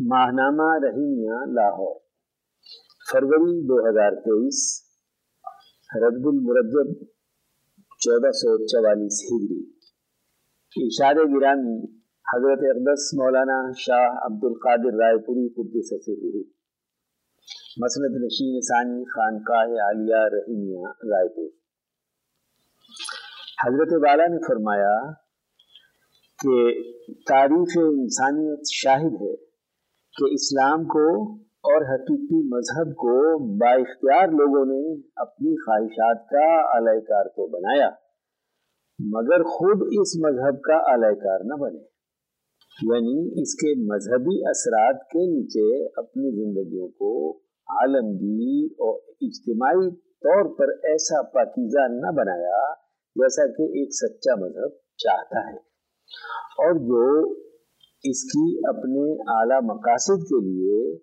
ماہنامہ رحیمیہ، لاہور۔ فروری دو ہزار تیئیس رد المرجب، چودہ سو چوالیس ہجری۔ ارشاد گرامی، حضرت اقدس مولانا شاہ عبد القادر رائے پوری قدس روح مسند نشین ثانی، خانقاہ عالیہ رحیمیہ، رائے پور۔ حضرت والا نے فرمایا کہ تاریخ انسانیت شاہد ہے۔ کہ اسلام کو اور حقیقی مذہب کو با اختیار لوگوں نے اپنی خواہشات کا اعلی کار تو بنایا، مگر خود اس مذہب کا اعلی کار نہ بنے۔ یعنی اس کے مذہبی اثرات کے نیچے اپنی زندگیوں کو عالمگیر اور اجتماعی طور پر ایسا پاکیزہ نہ بنایا جیسا کہ ایک سچا مذہب چاہتا ہے۔ اور جو اس کی اپنے اعلی مقاصد کے لیے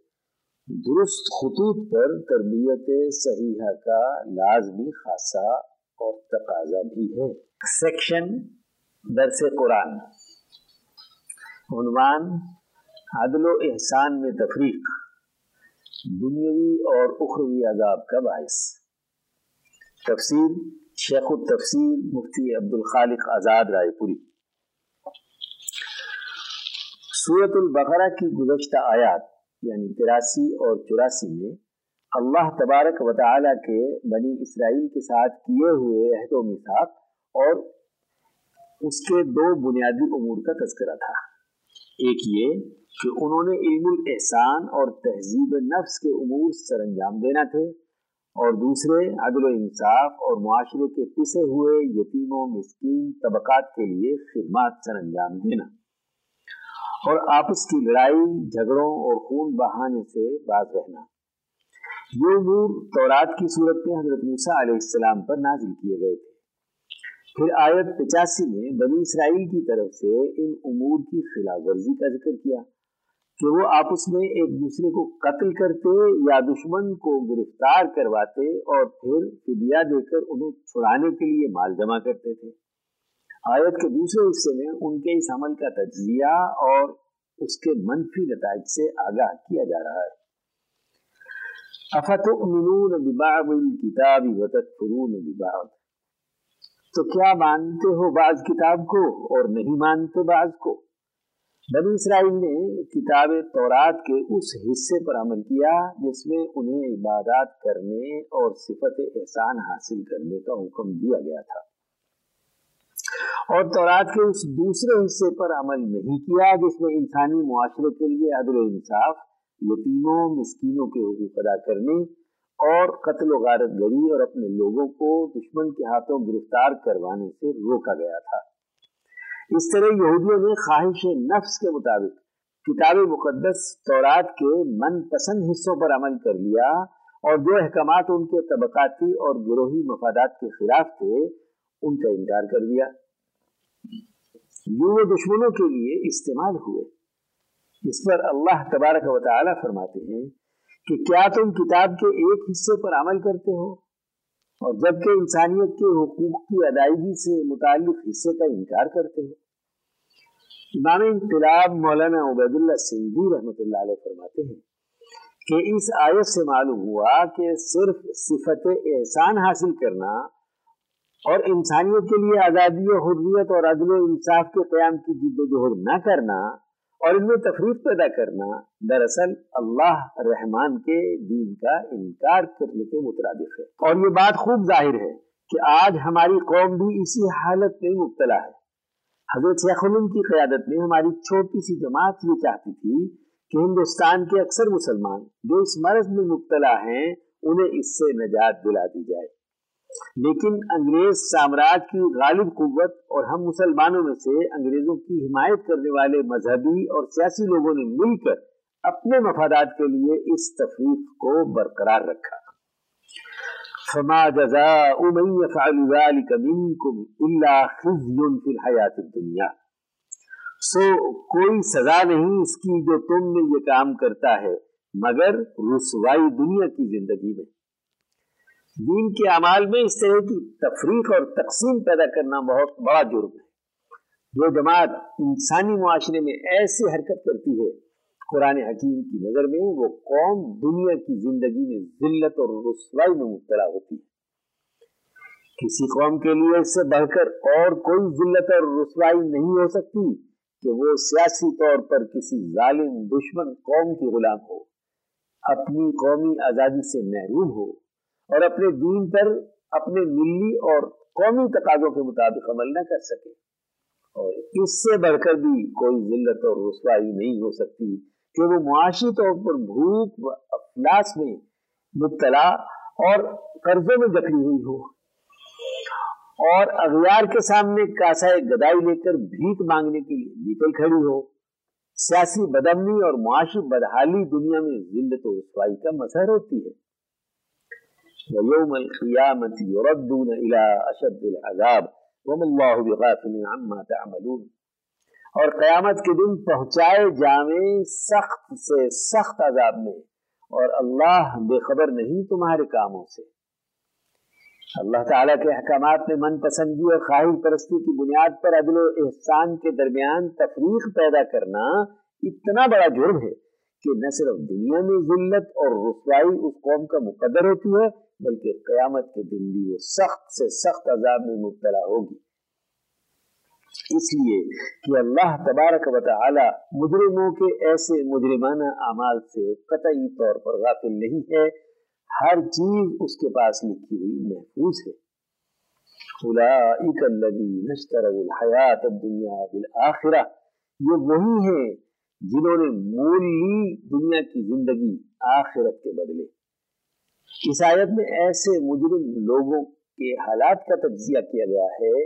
درست خطوط پر تربیت صحیحہ کا لازمی خاصہ اور تقاضا بھی ہے۔ سیکشن درس قرآن۔ عنوان عدل و احسان میں تفریق۔ دنیاوی اور اخروی عذاب کا باعث۔ تفسیر شیخ التفسیر مفتی عبد الخالق آزاد رائے پوری۔ سورت البقرہ کی گزشتہ آیات یعنی تراسی اور چوراسی میں، اللہ تبارک و تعالی کے بنی اسرائیل کے ساتھ کیے ہوئے عہد و مثاق اور اس کے دو بنیادی امور کا تذکرہ تھا۔ ایک یہ کہ انہوں نے علم الاحسان اور تہذیب نفس کے امور سر انجام دینا تھے اور دوسرے، عدل و انصاف اور معاشرے کے پسے ہوئے یتیم و مسکین، طبقات کے لیے خدمات سر انجام دینا۔ اور آپس کی لڑائی، جھگڑوں اور خون بہانے سے باز رہنا۔ یہ امور تورات کی صورت میں حضرت موسیٰ علیہ السلام پر نازل کیے گئے تھے۔ پھر آیت پچاسی میں بنی اسرائیل کی طرف سے ان امور کی خلاف ورزی کا ذکر کیا کہ وہ آپس میں ایک دوسرے کو قتل کرتے یا دشمن کو گرفتار کرواتے اور پھر فدیہ دے کر انہیں چھڑانے کے لیے مال جمع کرتے تھے۔ آیت کے دوسرے حصے میں ان کے اس عمل کا تجزیہ اور اس کے منفی نتائج سے آگاہ کیا جا رہا ہے۔ افتؤمنون ببعض الكتاب وتکفرون ببعض۔ تو کیا مانتے ہو بعض کتاب کو اور نہیں مانتے بعض کو؟ بنی اسرائیل نے کتاب تورات کے اس حصے پر عمل کیا جس میں انہیں عبادات کرنے اور صفت احسان حاصل کرنے کا حکم دیا گیا تھا۔ اور تورات کے اس دوسرے حصے پر عمل نہیں کیا جس میں انسانی معاشرے کے لیے عدل و انصاف، یتیموں، مسکینوں کے حقوق ادا کرنے اور قتل و غارت گری اور اپنے لوگوں کو دشمن کے ہاتھوں گرفتار کروانے سے روکا گیا تھا۔ اس طرح یہودیوں نے خواہش نفس کے مطابق کتاب مقدس تورات کے من پسند حصوں پر عمل کر لیا اور جو احکامات ان کے طبقاتی اور گروہی مفادات کے خلاف تھے ان کا انکار کر دیا۔ یوں وہ دشمنوں کے لیے استعمال ہوئے۔ اس پر اللہ تبارک و تعالی فرماتے ہیں کہ کیا تم کتاب کے ایک حصے پر عمل کرتے ہو؟ اور جبکہ انسانیت کے حقوق کی ادائیگی سے متعلق حصے کا انکار کرتے ہو۔ امام انقلاب مولانا عبید اللہ سندھی رحمۃ اللہ علیہ فرماتے ہیں کہ اس آیت سے معلوم ہوا کہ صرف صفت احسان حاصل کرنا اور انسانیت کے لیے آزادی و حریت اور عدل و انصاف کے قیام کی جد و جہد نہ کرنا اور ان میں تفریح پیدا کرنا دراصل اللہ رحمان کے دین کا انکار کرنے کے مترادف ہے۔ اور یہ بات خوب ظاہر ہے کہ آج ہماری قوم بھی اسی حالت میں مبتلا ہے۔ حضرت شیخ الم کی قیادت میں ہماری چھوٹی سی جماعت یہ چاہتی تھی کہ ہندوستان کے اکثر مسلمان جو اس مرض میں مبتلا ہیں، انہیں اس سے نجات دلا دی جائے۔ لیکن انگریز سامراج کی غالب قوت اور ہم مسلمانوں میں سے انگریزوں کی حمایت کرنے والے مذہبی اور سیاسی لوگوں نے مل کر اپنے مفادات کے لیے اس تفریق کو برقرار رکھا۔ فما جزاء من يفعل ذلك منكم الا خزي في الحياه الدنيا۔ سو کوئی سزا نہیں اس کی جو تم میں یہ کام کرتا ہے، مگر رسوائی دنیا کی زندگی میں۔ دین کے اعمال میں اس طرح کی تفریق اور تقسیم پیدا کرنا بہت بڑا جرم ہے۔ جو جماعت انسانی معاشرے میں ایسی حرکت کرتی ہے، قرآن حکیم کی نظر میں وہ قوم دنیا کی زندگی میں ذلت اور رسوائی میں مبتلا ہوتی ہے۔ کسی قوم کے لیے اس سے بڑھ کر اور کوئی ذلت اور رسوائی نہیں ہو سکتی کہ وہ سیاسی طور پر کسی ظالم دشمن قوم کی غلام ہو، اپنی قومی آزادی سے محروم ہو۔ اور اپنے دین پر اپنے ملی اور قومی تقاضوں کے مطابق عمل نہ کر سکے۔ اور اس سے بڑھ کر بھی کوئی ذلت اور رسوائی نہیں ہو سکتی کہ وہ معاشی طور پر بھوک و افلاس میں مبتلا اور قرضوں میں جکڑی ہوئی ہو۔ اور اغیار کے سامنے کاسا گدائی لے کر بھیک مانگنے کے لیے نکل کھڑی ہو۔ سیاسی بدمنی اور معاشی بدحالی دنیا میں ذلت و رسوائی کا مظہر ہوتی ہے۔ وَيَوْمَ الْقِيَامَةِ يُرَدُّونَ إِلَىٰ أَشَدِّ الْعَذَابِ وَمَا اللَّهُ بِغَافِلٍ عَمَّا تَعْمَلُونَ. اور قیامت کے دن پہنچائے جامع سخت سے سخت عذاب میں اور اللہ بے خبر نہیں تمہارے کاموں سے. اللہ تعالیٰ کے احکامات میں من پسندی اور خواہش پرستی کی بنیاد پر عدل و احسان کے درمیان تفریق پیدا کرنا اتنا بڑا جرم ہے کہ نہ صرف دنیا میں ذلت اور رسوائی اس قوم کا مقدر ہوتی ہے بلکہ قیامت کے دن بھی وہ سخت سے سخت عذاب میں مبتلا ہوگی۔ اس لیے کہ اللہ تبارک و تعالی مجرموں کے ایسے مجرمانہ اعمال سے قطعی طور پر غافل نہیں ہے۔ ہر چیز اس کے پاس لکھی ہوئی محفوظ ہے۔ الحیات الدنیا بالآخرہ۔ یہ وہی ہیں جنہوں نے مول لی دنیا کی زندگی آخرت کے بدلے۔ اس آیت میں ایسے مجرم لوگوں کے حالات کا تجزیہ کیا گیا ہے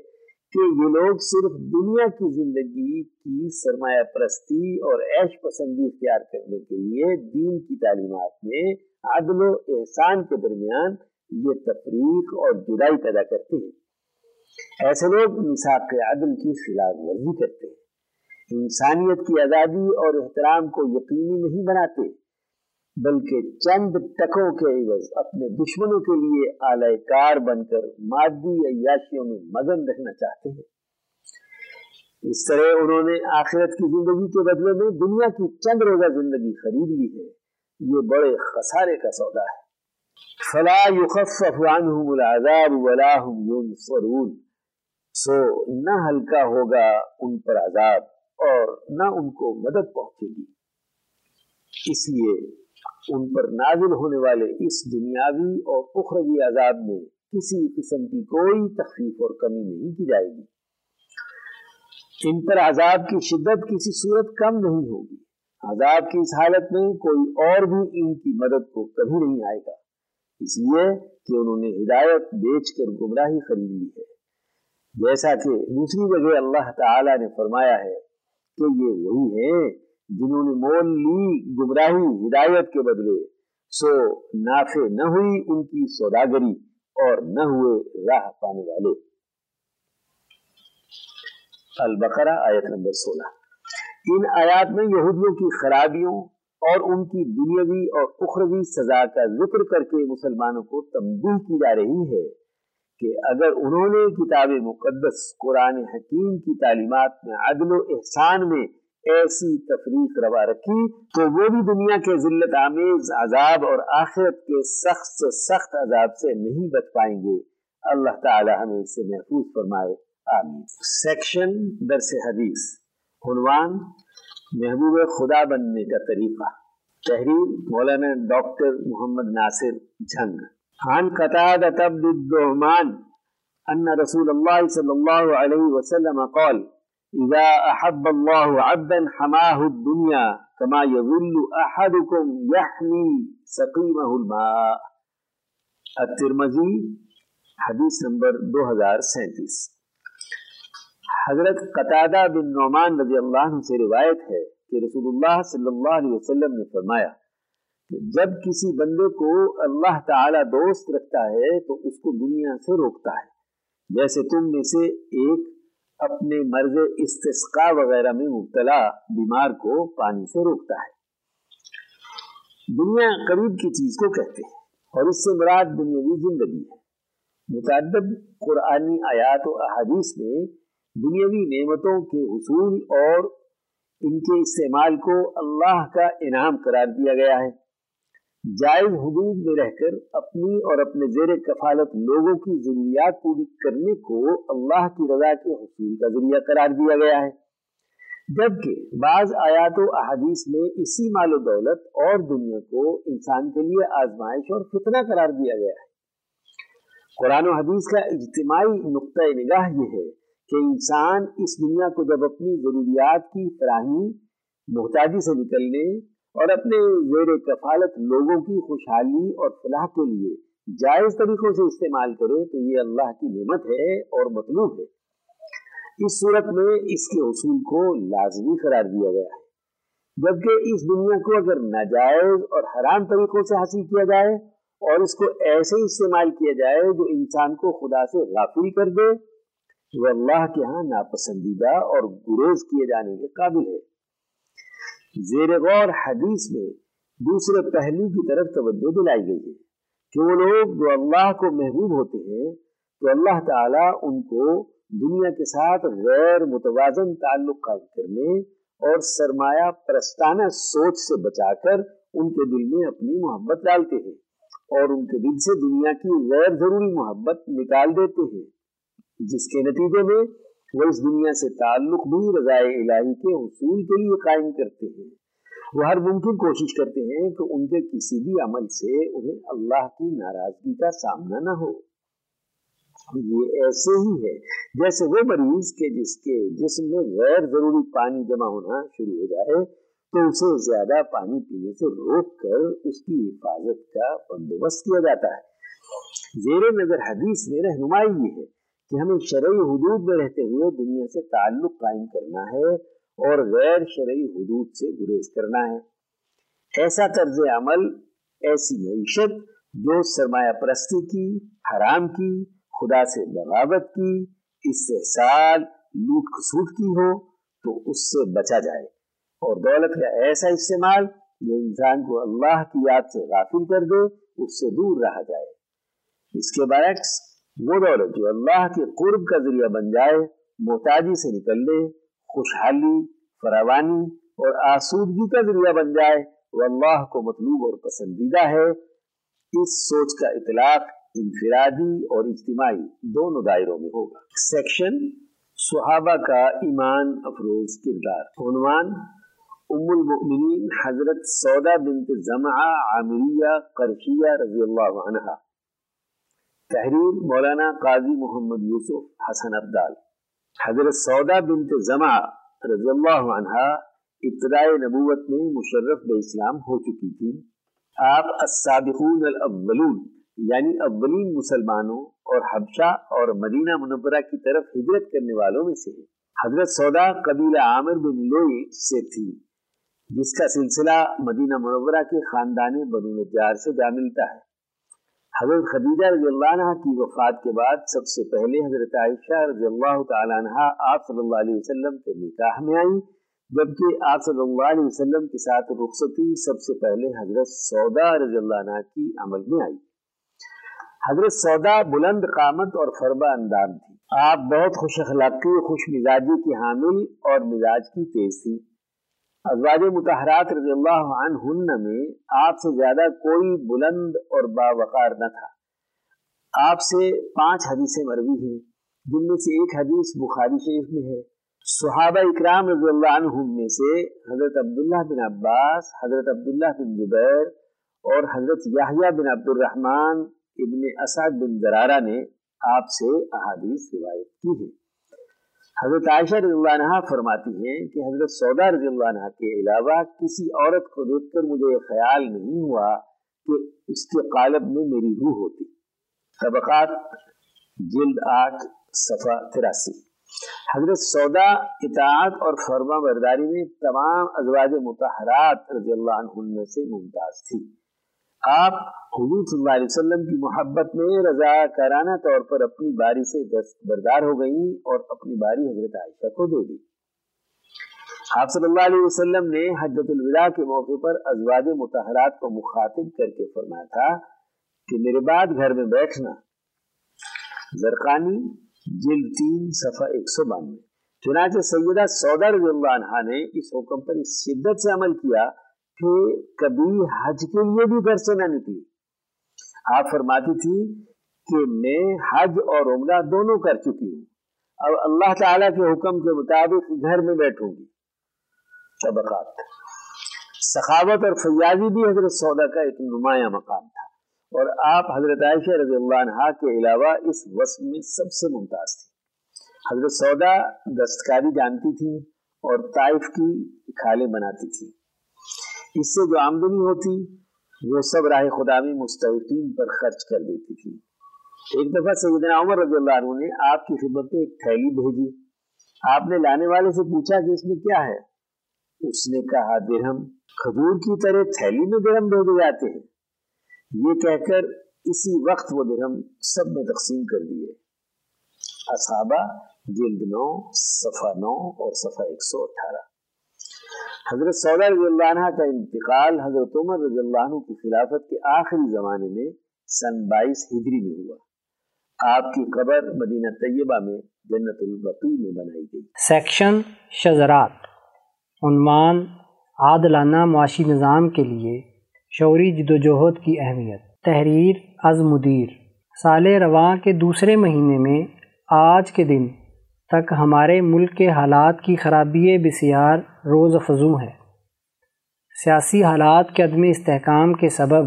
کہ یہ لوگ صرف دنیا کی زندگی کی سرمایہ پرستی اور عیش پسندی اختیار کرنے کے لیے دین کی تعلیمات میں عدل و احسان کے درمیان یہ تفریق اور جدائی پیدا کرتے ہیں۔ ایسے لوگ مساق عدل کی خلاف ورزی کرتے ہیں۔ انسانیت کی آزادی اور احترام کو یقینی نہیں بناتے۔ بلکہ چند ٹکوں کے عوض اپنے دشمنوں کے لیے اعلی کار بن کر مادی عیاشیوں میں مگن رہنا چاہتے ہیں۔ اس طرح انہوں نے آخرت کی زندگی کے بدلے میں دنیا کی چند روزہ زندگی خرید لی ہے۔ یہ بڑے خسارے کا سودا ہے۔ فلا يخفف عنهم العذاب ولا هم ينصرون سو نہ ہلکا ہوگا ان پر عذاب اور نہ ان کو مدد پہنچے گی۔ اس لیے ان پر نازل ہونے والے اس دنیاوی اور اخروی عذاب میں کسی قسم کی کوئی تخفیف اور کمی نہیں کی جائے گی۔ ان پر عذاب کی شدت کسی صورت کم نہیں ہوگی۔ عذاب کی اس حالت میں کوئی اور بھی ان کی مدد کو کبھی نہیں آئے گا۔ اس لیے کہ انہوں نے ہدایت بیچ کر گمراہی خرید لی ہے۔ جیسا کہ دوسری جگہ اللہ تعالی نے فرمایا ہے کہ یہ وہی ہے جنہوں نے مول لی گمراہی ہدایت کے بدلے سو نافع نہ ہوئی، ان کی سوداگری اور نہ ہوئے راہ پانے والے۔ البقرہ آیت نمبر سولہ۔ ان آیات میں یہودیوں کی خرابیوں اور ان کی دنیاوی اور اخروی سزا کا ذکر کر کے مسلمانوں کو تنبیہ کی جا رہی ہے کہ اگر انہوں نے کتاب مقدس قرآن حکیم کی تعلیمات میں عدل و احسان میں ایسی تفریق روا رکھی تو وہ بھی دنیا کے ذلت آمیز عذاب اور آخرت کے سخت سے سخت عذاب سے نہیں بچ پائیں گے۔ اللہ تعالی ہمیں اسے محفوظ فرمائے۔ آمین۔ سیکشن درس حدیث۔ عنوان محبوب خدا بننے کا طریقہ۔ تحریر مولانا ڈاکٹر محمد ناصر جھنگ۔ عن قتادة بن الدهمان رسول الله صلى الله عليه وسلم قال اذا احب الله عبدا حماه الدنيا كما يظل احدكم يحمي سقيمه الماء. الترمذی حدیث نمبر دو ہزار سینتیس. حضرت قطادہ بن نعمان رضی اللہ عنہ سے روایت ہے کہ رسول اللہ صلی اللہ علیہ وسلم نے فرمایا کہ جب کسی بندے کو اللہ تعالی دوست رکھتا ہے تو اس کو دنیا سے روکتا ہے، جیسے تم میں سے ایک اپنے مرض استسقا وغیرہ میں مبتلا بیمار کو پانی سے روکتا ہے۔ دنیا قریب کی چیز کو کہتے ہیں اور اس سے مراد دنیاوی زندگی ہے۔ متعدد قرآنی آیات و احادیث میں دنیاوی نعمتوں کے حصول اور ان کے استعمال کو اللہ کا انعام قرار دیا گیا ہے۔ جائز حدود میں رہ کر اپنی اور اپنے زیر کفالت لوگوں کی ضروریات پوری کرنے کو اللہ کی رضا کے حصول کا ذریعہ قرار دیا گیا ہے۔ جبکہ بعض آیات و احادیث میں اسی مال و دولت اور دنیا کو انسان کے لیے آزمائش اور فتنہ قرار دیا گیا ہے۔ قرآن و حدیث کا اجتماعی نقطۂ نگاہ یہ ہے کہ انسان اس دنیا کو جب اپنی ضروریات کی فراہمی محتاجی سے نکلنے اور اپنے زیر کفالت لوگوں کی خوشحالی اور فلاح کے لیے جائز طریقوں سے استعمال کرے تو یہ اللہ کی نعمت ہے اور مطلوب ہے۔ اس صورت میں اس کے حصول کو لازمی قرار دیا گیا ہے۔ جبکہ اس دنیا کو اگر ناجائز اور حرام طریقوں سے حاصل کیا جائے اور اس کو ایسے استعمال کیا جائے جو انسان کو خدا سے غافل کر دے وہ اللہ کے ہاں ناپسندیدہ اور گریز کیے جانے کے قابل ہے۔ زیر غور حدیث میں دوسرے پہلو کی طرف توجہ دلائی گئی ہے کہ وہ لوگ جو اللہ کو محبوب ہوتے ہیں، تو اللہ تعالیٰ ان کو دنیا کے ساتھ غیر متوازن تعلق قائم کرنے اور سرمایہ پرستانہ سوچ سے بچا کر ان کے دل میں اپنی محبت ڈالتے ہیں اور ان کے دل سے دنیا کی غیر ضروری محبت نکال دیتے ہیں۔ جس کے نتیجے میں وہ اس دنیا سے تعلق بھی رضائے الہی کے حصول کے لیے قائم کرتے ہیں۔ وہ ہر ممکن کوشش کرتے ہیں کہ ان کے کسی بھی عمل سے انہیں اللہ کی ناراضگی کا سامنا نہ ہو۔ یہ ایسے ہی ہے، جیسے وہ مریض کے جس کے جسم میں غیر ضروری پانی جمع ہونا شروع ہو جائے، تو اسے زیادہ پانی پینے سے روک کر اس کی حفاظت کا بندوبست کیا جاتا ہے۔ زیر نظر حدیث میں رہنمائی یہ ہے کہ ہمیں شرعی حدود میں رہتے ہوئے دنیا سے تعلق قائم کرنا ہے اور غیر شرعی حدود سے گریز کرنا ہے۔ ایسا طرز عمل، ایسی معیشت جو سرمایہ پرستی کی، حرام کی، خدا سے بغاوت کی، استحصال، لوٹ کسوٹ کی ہو تو اس سے بچا جائے۔ اور دولت کا ایسا استعمال جو انسان کو اللہ کی یاد سے غافل کر دے، اس سے دور رہا جائے۔ اس کے برعکس وہ دولت جو اللہ کے قرب کا ذریعہ بن جائے، محتاجی سے نکلنے خوشحالی، فراوانی اور آسودگی کا ذریعہ بن جائے، وہ اللہ کو مطلوب اور پسندیدہ ہے۔ اس سوچ کا اطلاق انفرادی اور اجتماعی دونوں دائروں میں ہوگا۔ سیکشن صحابہ کا ایمان افروز کردار۔ عنوان ام المؤمنین حضرت سودا بنت زمعہ عامریہ قرشیہ رضی اللہ عنہ تحریر مولانا قاضی محمد یوسف حسن عبدال حضرت سودا بنت زمعہ رضی اللہ عنہ ابتدائی نبوت میں مشرف بے اسلام ہو چکی تھی۔ آپ السابقون الاولون یعنی اولین مسلمانوں اور حبشہ اور مدینہ منورہ کی طرف ہجرت کرنے والوں میں سے حضرت سودا قبیلہ عامر بن لوئی سے تھی، جس کا سلسلہ مدینہ منورہ کے خاندان بنو نجار سے جا ملتا ہے۔ حضرت خدیجہ رضی اللہ عنہ کی وفات کے بعد سب سے پہلے حضرت عائشہ رضی اللہ تعالیٰ عنہ آپ صلی اللہ علیہ وسلم کے نکاح میں آئی جبکہ آپ صلی اللہ علیہ وسلم کے ساتھ رخصتی سب سے پہلے حضرت سودا رضی اللہ عنہ کی عمل میں آئی۔ حضرت سودا بلند قامت اور فربہ اندام تھی۔ آپ بہت خوش اخلاقی خوش مزاجی کی حامل اور مزاج کی تیز تھی۔ ازواج متحرات رضی اللہ عنہن میں آپ سے زیادہ کوئی بلند اور باوقار نہ تھا۔ آپ سے پانچ حدیثیں مروی ہیں، جن میں سے ایک حدیث بخاری شریف میں ہے۔ صحابہ اکرام رضی اللہ عنہم میں سے حضرت عبداللہ بن عباس، حضرت عبداللہ بن زبیر اور حضرت یحییٰ بن عبد الرحمن ابن اسد بن زرارہ نے آپ سے احادیث روایت کی ہے حضرت عائشہ رضی اللہ عنہ فرماتی ہیں کہ حضرت سودا رضی اللہ عنہ کے علاوہ کسی عورت کو دیکھ کر مجھے یہ خیال نہیں ہوا کہ اس کے قالب میں میری روح ہوتی۔ طبقات، جلد آٹھ، صفحہ تراسی۔ حضرت سودا اطاعت اور فرما برداری میں تمام ازواج متحرات رضی اللہ عنہ سے ممتاز تھی۔ آپ حضور صلی اللہ علیہ وسلم کی محبت میں رضا کرانا طور پر اپنی باری سے بردار ہو گئی اور اپنی باری حضرت عائشہ کو دے دی۔ آپ صلی اللہ علیہ وسلم نے حجت الوداع کے موقع پر ازواج متحرات کو مخاطب کر کے فرمایا تھا کہ میرے بعد گھر میں بیٹھنا۔ زرقانی، جلد تین، صفحہ ایک سو بانوے۔ چنانچہ سیدہ سودا رضی اللہ عنہ نے اس حکم پر اس شدت سے عمل کیا کہ کبھی حج کے لیے بھی گھر سے نہ نکلی۔ آپ فرماتی تھی کہ میں حج اور عمرہ دونوں کر چکی ہوں۔ اب اللہ تعالیٰ کے حکم کے مطابق گھر میں بیٹھوں گی۔ طبقات سخاوت اور فیاضی بھی حضرت سودا کا ایک نمایاں مقام تھا۔ اور آپ حضرت عائشہ رضی اللہ عنہ کے علاوہ اس وصف میں سب سے ممتاز تھی حضرت سودا دستکاری جانتی تھی اور طائف کی کھالیں بناتی تھی۔ اس سے جو آمدنی ہوتی، وہ سب راہ خدا میں مستحقین پر خرچ کر دیتی تھی۔ ایک دفعہ سیدنا عمر رضی اللہ عنہ نے آپ کی خدمت میں ایک تھیلی بھیجی۔ آپ نے لانے والے سے پوچھا کہ اس میں کیا ہے؟ اس نے کہا، درہم۔ کھجور کی طرح تھیلی میں درہم بھیجے جاتے ہیں۔ یہ کہہ کر اسی وقت وہ درہم سب میں تقسیم کر دیے۔ اصحابہ، جلد نو، صفحہ نو اور صفحہ ایک سو اٹھارہ۔ حضرت سودا رضی اللہ عنہ کا انتقال حضرت عمر رضی اللہ عنہ کی خلافت کے آخری زمانے میں سن بائیس ہجری میں ہوا۔ آپ کی قبر مدینہ طیبہ میں جنت البقی میں بنائی گئی۔ سیکشن شزرات عنوان عادلانہ معاشی نظام کے لیے شعوری جد و جہد کی اہمیت۔ تحریر از مدیر۔ سال رواں کے دوسرے مہینے میں آج کے دن تک ہمارے ملک کے حالات کی خرابی بسیار روز افزوں ہے۔ سیاسی حالات کے عدم استحکام کے سبب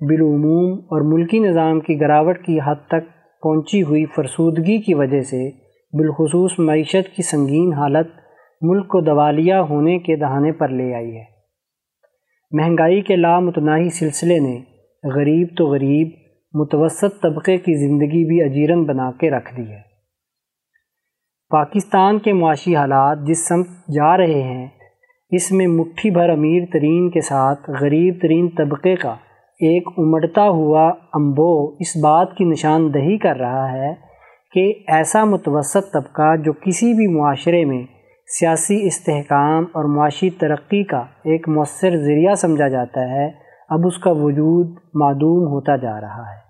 بالعموم اور ملکی نظام کی گراوٹ کی حد تک پہنچی ہوئی فرسودگی کی وجہ سے بالخصوص معیشت کی سنگین حالت ملک کو دوالیہ ہونے کے دہانے پر لے آئی ہے۔ مہنگائی کے لامتناہی سلسلے نے غریب تو غریب متوسط طبقے کی زندگی بھی اجیرن بنا کے رکھ دی ہے۔ پاکستان کے معاشی حالات جس سمت جا رہے ہیں، اس میں مٹھی بھر امیر ترین کے ساتھ غریب ترین طبقے کا ایک امڑتا ہوا امبو اس بات کی نشاندہی کر رہا ہے کہ ایسا متوسط طبقہ جو کسی بھی معاشرے میں سیاسی استحکام اور معاشی ترقی کا ایک مؤثر ذریعہ سمجھا جاتا ہے، اب اس کا وجود معدوم ہوتا جا رہا ہے۔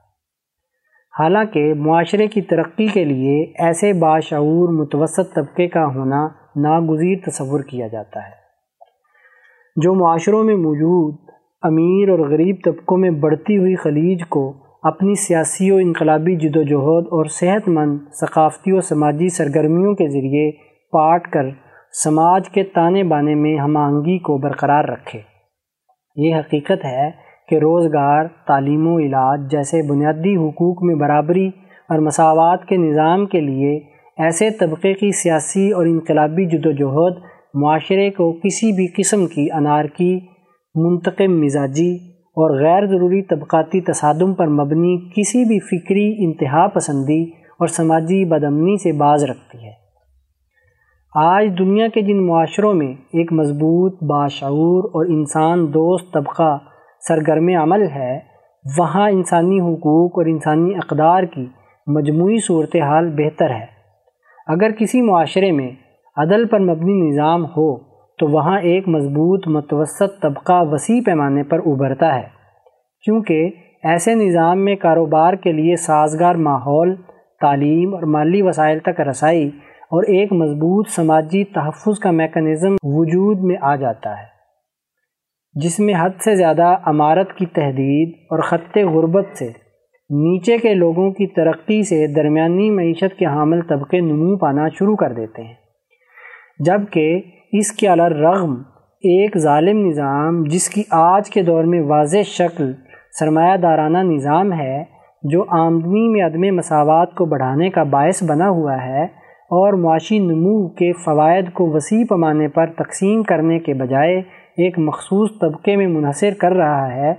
حالانکہ معاشرے کی ترقی کے لیے ایسے باشعور متوسط طبقے کا ہونا ناگزیر تصور کیا جاتا ہے۔ جو معاشروں میں موجود امیر اور غریب طبقوں میں بڑھتی ہوئی خلیج کو اپنی سیاسی و انقلابی جد و جہد اور صحت مند، ثقافتی و سماجی سرگرمیوں کے ذریعے پاٹ کر سماج کے تانے بانے میں ہم آہنگی کو برقرار رکھے۔ یہ حقیقت ہے کہ روزگار، تعلیم و علاج جیسے بنیادی حقوق میں برابری اور مساوات کے نظام کے لیے ایسے طبقے کی سیاسی اور انقلابی جد و جہد معاشرے کو کسی بھی قسم کی انارکی، منتقم مزاجی اور غیر ضروری طبقاتی تصادم پر مبنی کسی بھی فکری انتہا پسندی اور سماجی بدمنی سے باز رکھتی ہے۔ آج دنیا کے جن معاشروں میں ایک مضبوط، باشعور اور انسان دوست طبقہ سرگرم عمل ہے، وہاں انسانی حقوق اور انسانی اقدار کی مجموعی صورتحال بہتر ہے۔ اگر کسی معاشرے میں عدل پر مبنی نظام ہو، تو وہاں ایک مضبوط، متوسط طبقہ وسیع پیمانے پر ابھرتا ہے۔ کیونکہ ایسے نظام میں کاروبار کے لیے سازگار ماحول، تعلیم اور مالی وسائل تک رسائی اور ایک مضبوط سماجی تحفظ کا میکانزم وجود میں آ جاتا ہے۔ جس میں حد سے زیادہ عمارت کی تحدید اور خط غربت سے، نیچے کے لوگوں کی ترقی سے درمیانی معیشت کے حامل طبقے نمو پانا شروع کر دیتے ہیں۔ جبکہ اس کے رغم ایک ظالم نظام جس کی آج کے دور میں واضح شکل سرمایہ دارانہ نظام ہے، جو آمدنی میں عدم مساوات کو بڑھانے کا باعث بنا ہوا ہے اور معاشی نمو کے فوائد کو وسیع پیمانے پر تقسیم کرنے کے بجائے ایک مخصوص طبقے میں منحصر کر رہا ہے،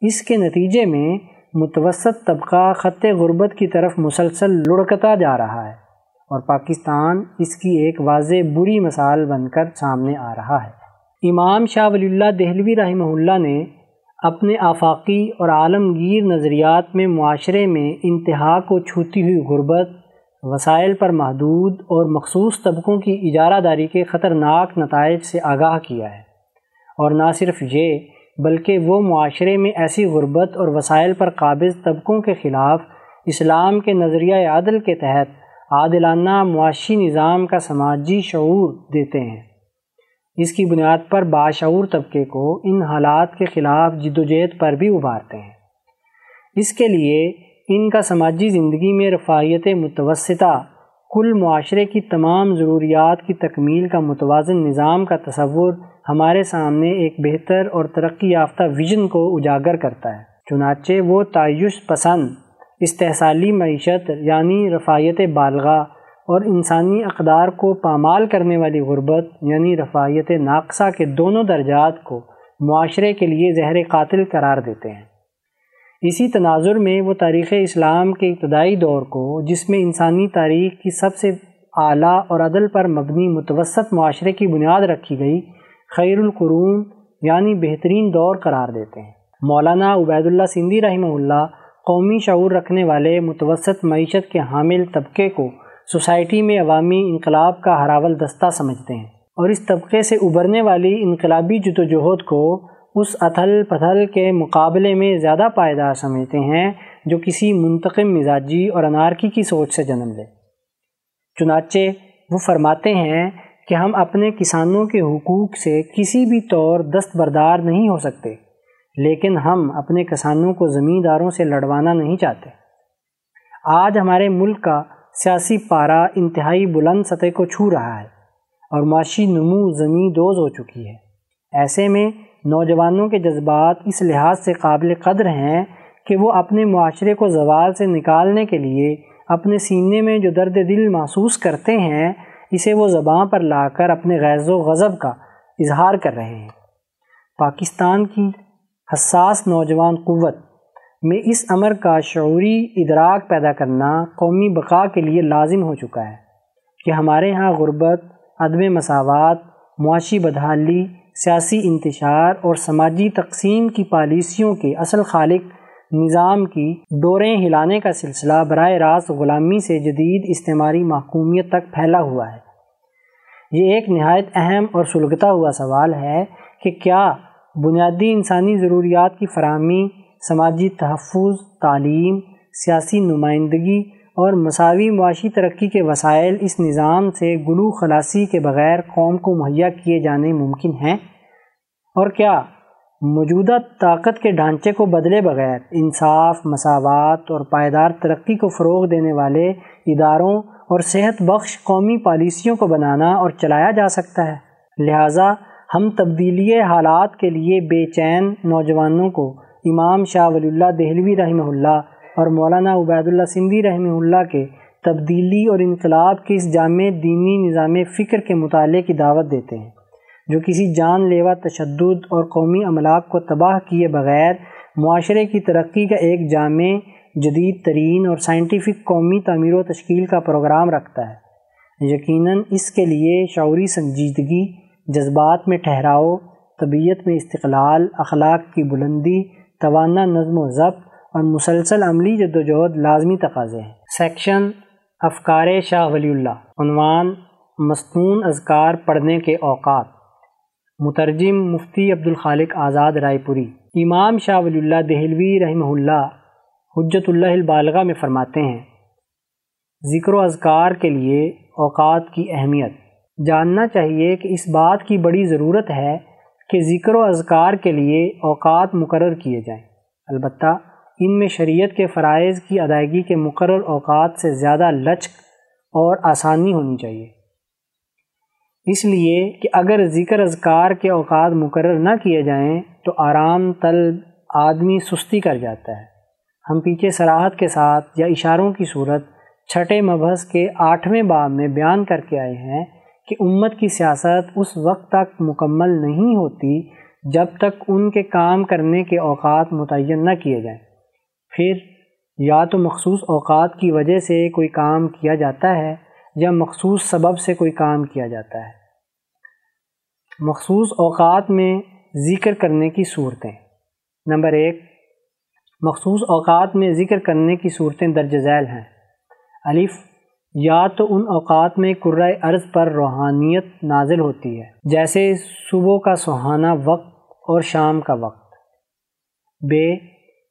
اس کے نتیجے میں متوسط طبقہ خط غربت کی طرف مسلسل لڑکتا جا رہا ہے اور پاکستان اس کی ایک واضح بری مثال بن کر سامنے آ رہا ہے۔ امام شاہ ولی اللہ دہلوی رحمہ اللہ نے اپنے آفاقی اور عالمگیر نظریات میں معاشرے میں انتہا کو چھوتی ہوئی غربت، وسائل پر محدود اور مخصوص طبقوں کی اجارہ داری کے خطرناک نتائج سے آگاہ کیا ہے۔ اور نہ صرف یہ، بلکہ وہ معاشرے میں ایسی غربت اور وسائل پر قابض طبقوں کے خلاف اسلام کے نظریہ عدل کے تحت عادلانہ معاشی نظام کا سماجی شعور دیتے ہیں۔ اس کی بنیاد پر باشعور طبقے کو ان حالات کے خلاف جد و جہد پر بھی ابھارتے ہیں۔ اس کے لیے ان کا سماجی زندگی میں رفاہیت متوسطہ، کل معاشرے کی تمام ضروریات کی تکمیل کا متوازن نظام کا تصور ہمارے سامنے ایک بہتر اور ترقی یافتہ ویژن کو اجاگر کرتا ہے۔ چنانچہ وہ تعیش پسند، استحصالی معیشت یعنی رفاہیت بالغاہ اور انسانی اقدار کو پامال کرنے والی غربت یعنی رفاہیت ناقصہ کے دونوں درجات کو معاشرے کے لیے زہر قاتل قرار دیتے ہیں۔ اسی تناظر میں وہ تاریخ اسلام کے ابتدائی دور کو، جس میں انسانی تاریخ کی سب سے اعلیٰ اور عدل پر مبنی متوسط معاشرے کی بنیاد رکھی گئی خیر القرون یعنی بہترین دور قرار دیتے ہیں۔ مولانا عبید اللہ سندھی رحمہ اللہ قومی شعور رکھنے والے متوسط معیشت کے حامل طبقے کو سوسائٹی میں عوامی انقلاب کا ہراول دستہ سمجھتے ہیں اور اس طبقے سے ابھرنے والی انقلابی جد و جہد کو اس اتھل پتھل کے مقابلے میں زیادہ پائیدار سمجھتے ہیں جو کسی منتقم مزاجی اور انارکی کی سوچ سے جنم لے۔ چنانچہ وہ فرماتے ہیں کہ ہم اپنے کسانوں کے حقوق سے کسی بھی طور دستبردار نہیں ہو سکتے، لیکن ہم اپنے کسانوں کو زمینداروں سے لڑوانا نہیں چاہتے۔ آج ہمارے ملک کا سیاسی پارا انتہائی بلند سطح کو چھو رہا ہے اور معاشی نمو زمیں دوز ہو چکی ہے۔ ایسے میں نوجوانوں کے جذبات اس لحاظ سے قابل قدر ہیں کہ وہ اپنے معاشرے کو زوال سے نکالنے کے لیے اپنے سینے میں جو درد دل محسوس کرتے ہیں اسے وہ زباں پر لا کر اپنے غیظ و غضب کا اظہار کر رہے ہیں۔ پاکستان کی حساس نوجوان قوت میں اس امر کا شعوری ادراک پیدا کرنا قومی بقا کے لیے لازم ہو چکا ہے کہ ہمارے ہاں غربت، عدم مساوات، معاشی بدحالی، سیاسی انتشار اور سماجی تقسیم کی پالیسیوں کے اصل خالق نظام کی ڈوریں ہلانے کا سلسلہ براہ راست غلامی سے جدید استعماری محکومیت تک پھیلا ہوا ہے۔ یہ ایک نہایت اہم اور سلگتا ہوا سوال ہے کہ کیا بنیادی انسانی ضروریات کی فراہمی، سماجی تحفظ، تعلیم، سیاسی نمائندگی اور مساوی معاشی ترقی کے وسائل اس نظام سے گلو خلاصی کے بغیر قوم کو مہیا کیے جانے ممکن ہیں؟ اور کیا موجودہ طاقت کے ڈھانچے کو بدلے بغیر انصاف، مساوات اور پائیدار ترقی کو فروغ دینے والے اداروں اور صحت بخش قومی پالیسیوں کو بنانا اور چلایا جا سکتا ہے۔ لہٰذا، ہم تبدیلی حالات کے لیے بے چین نوجوانوں کو امام شاہ ولی اللہ دہلوی رحمہ اللہ اور مولانا عبید اللہ سندھی رحمہ اللہ کے تبدیلی اور انقلاب کے اس جامع دینی نظام فکر کے مطالعے کی دعوت دیتے ہیں، جو کسی جان لیوا تشدد اور قومی املاک کو تباہ کیے بغیر معاشرے کی ترقی کا ایک جامع جدید ترین اور سائنٹیفک قومی تعمیر و تشکیل کا پروگرام رکھتا ہے۔ یقیناً اس کے لیے شعوری سنجیدگی، جذبات میں ٹھہراؤ، طبیعت میں استقلال، اخلاق کی بلندی، توانا نظم و ضبط اور مسلسل عملی جد و جہد لازمی تقاضے ہیں۔ سیکشن افکار شاہ ولی اللہ، عنوان مستون اذکار پڑھنے کے اوقات۔ مترجم مفتی عبد الخالق آزاد رائے پوری۔ امام شاہ ولی اللہ دہلوی رحمہ اللہ حجت اللہ البالغہ میں فرماتے ہیں، ذکر و اذکار کے لیے اوقات کی اہمیت۔ جاننا چاہیے کہ اس بات کی بڑی ضرورت ہے کہ ذکر و اذکار کے لیے اوقات مقرر کیے جائیں۔ البتہ ان میں شریعت کے فرائض کی ادائیگی کے مقرر اوقات سے زیادہ لچک اور آسانی ہونی چاہیے۔ اس لیے کہ اگر ذکر اذکار کے اوقات مقرر نہ کیے جائیں تو آرام طلب آدمی سستی کر جاتا ہے۔ ہم پیچھے سراحت کے ساتھ یا اشاروں کی صورت چھٹے مبحث کے آٹھویں باب میں بیان کر کے آئے ہیں کہ امت کی سیاست اس وقت تک مکمل نہیں ہوتی جب تک ان کے کام کرنے کے اوقات متعین نہ کیے جائیں۔ پھر یا تو مخصوص اوقات کی وجہ سے کوئی کام کیا جاتا ہے یا مخصوص سبب سے کوئی کام کیا جاتا ہے۔ مخصوص اوقات میں ذکر کرنے کی صورتیں۔ نمبر ایک مخصوص اوقات میں ذکر کرنے کی صورتیں درج ذیل ہیں۔ الف، یا تو ان اوقات میں قرۂۂ عرض پر روحانیت نازل ہوتی ہے، جیسے صبح کا سہانا وقت اور شام کا وقت۔ بے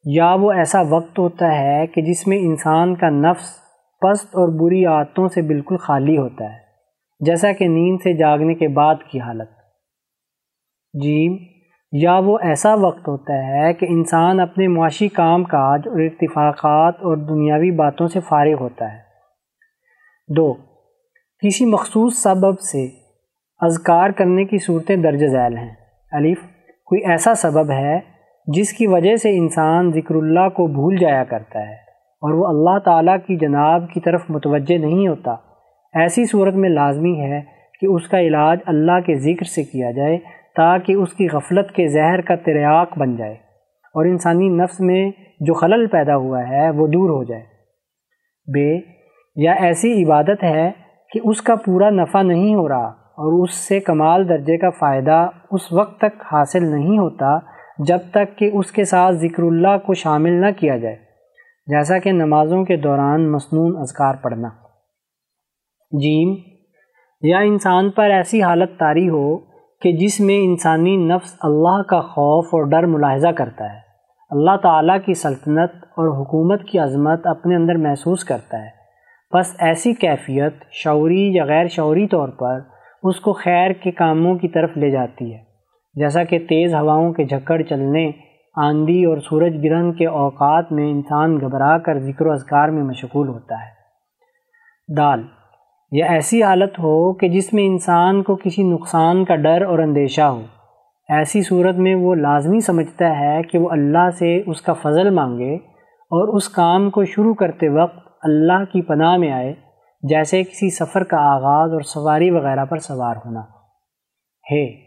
یا وہ ایسا وقت ہوتا ہے کہ جس میں انسان کا نفس پست اور بری عادتوں سے بالکل خالی ہوتا ہے، جیسا کہ نیند سے جاگنے کے بعد کی حالت۔ جیم یا وہ ایسا وقت ہوتا ہے کہ انسان اپنے معاشی کام کاج اور اتفاقات اور دنیاوی باتوں سے فارغ ہوتا ہے۔ دو، کسی مخصوص سبب سے اذکار کرنے کی صورتیں درج ذیل ہیں۔ الف، کوئی ایسا سبب ہے جس کی وجہ سے انسان ذکر اللہ کو بھول جایا کرتا ہے اور وہ اللہ تعالیٰ کی جناب کی طرف متوجہ نہیں ہوتا۔ ایسی صورت میں لازمی ہے کہ اس کا علاج اللہ کے ذکر سے کیا جائے تاکہ اس کی غفلت کے زہر کا تریاق بن جائے اور انسانی نفس میں جو خلل پیدا ہوا ہے وہ دور ہو جائے۔ بے، یا ایسی عبادت ہے کہ اس کا پورا نفع نہیں ہو رہا اور اس سے کمال درجے کا فائدہ اس وقت تک حاصل نہیں ہوتا جب تک کہ اس کے ساتھ ذکر اللہ کو شامل نہ کیا جائے، جیسا کہ نمازوں کے دوران مصنون اذکار پڑھنا۔ جیم، یا انسان پر ایسی حالت طاری ہو کہ جس میں انسانی نفس اللہ کا خوف اور ڈر ملاحظہ کرتا ہے، اللہ تعالیٰ کی سلطنت اور حکومت کی عظمت اپنے اندر محسوس کرتا ہے۔ بس ایسی کیفیت شعوری یا غیر شعوری طور پر اس کو خیر کے کاموں کی طرف لے جاتی ہے۔ جیسا کہ تیز ہواؤں کے جھکڑ چلنے، آندھی اور سورج گرہن کے اوقات میں انسان گھبرا کر ذکر و اذکار میں مشغول ہوتا ہے۔ دال یا ایسی حالت ہو کہ جس میں انسان کو کسی نقصان کا ڈر اور اندیشہ ہو۔ ایسی صورت میں وہ لازمی سمجھتا ہے کہ وہ اللہ سے اس کا فضل مانگے اور اس کام کو شروع کرتے وقت اللہ کی پناہ میں آئے، جیسے کسی سفر کا آغاز اور سواری وغیرہ پر سوار ہونا۔ ہے۔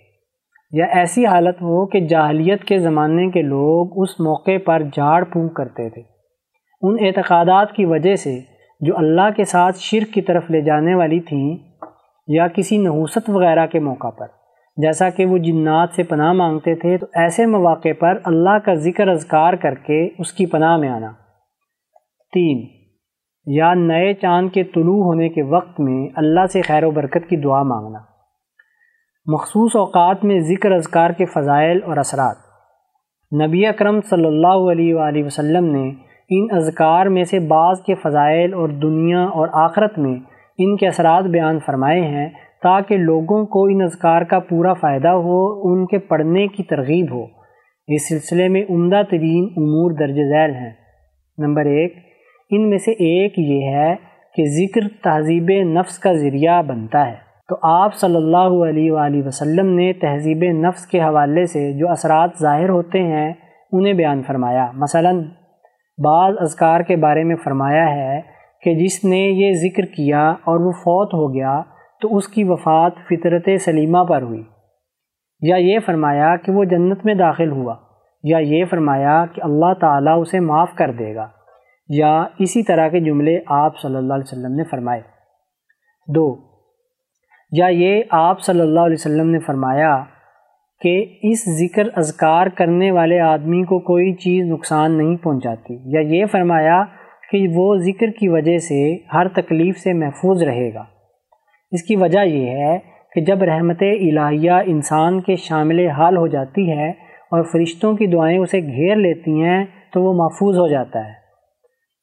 یا ایسی حالت ہو کہ جاہلیت کے زمانے کے لوگ اس موقع پر جھاڑ پھونک کرتے تھے۔ ان اعتقادات کی وجہ سے جو اللہ کے ساتھ شرک کی طرف لے جانے والی تھیں یا کسی نحوست وغیرہ کے موقع پر۔ جیسا کہ وہ جنات سے پناہ مانگتے تھے، تو ایسے مواقع پر اللہ کا ذکر اذکار کر کے اس کی پناہ میں آنا۔ تین، یا نئے چاند کے طلوع ہونے کے وقت میں اللہ سے خیر و برکت کی دعا مانگنا۔ مخصوص اوقات میں ذکر اذکار کے فضائل اور اثرات۔ نبی اکرم صلی اللہ علیہ وآلہ وسلم نے ان اذکار میں سے بعض کے فضائل اور دنیا اور آخرت میں ان کے اثرات بیان فرمائے ہیں تاکہ لوگوں کو ان اذکار کا پورا فائدہ ہو، ان کے پڑھنے کی ترغیب ہو۔ اس سلسلے میں عمدہ ترین امور درج ذیل ہیں۔ نمبر ایک، ان میں سے ایک یہ ہے کہ ذکر تہذیب نفس کا ذریعہ بنتا ہے۔ تو آپ صلی اللہ علیہ وآلہ وسلم نے تہذیب نفس کے حوالے سے جو اثرات ظاہر ہوتے ہیں، انہیں بیان فرمایا۔ مثلاً بعض اذکار کے بارے میں فرمایا ہے کہ جس نے یہ ذکر کیا اور وہ فوت ہو گیا تو اس کی وفات فطرت سلیمہ پر ہوئی۔ یا یہ فرمایا کہ وہ جنت میں داخل ہوا، یا یہ فرمایا کہ اللہ تعالیٰ اسے معاف کر دے گا۔ یا اسی طرح کے جملے آپ صلی اللہ علیہ وسلم نے فرمائے۔ دو، یا یہ آپ صلی اللہ علیہ وسلم نے فرمایا کہ اس ذکر اذکار کرنے والے آدمی کو کوئی چیز نقصان نہیں پہنچاتی۔ یا یہ فرمایا کہ وہ ذکر کی وجہ سے ہر تکلیف سے محفوظ رہے گا۔ اس کی وجہ یہ ہے کہ جب رحمت الہیہ انسان کے شامل حال ہو جاتی ہے اور فرشتوں کی دعائیں اسے گھیر لیتی ہیں، تو وہ محفوظ ہو جاتا ہے۔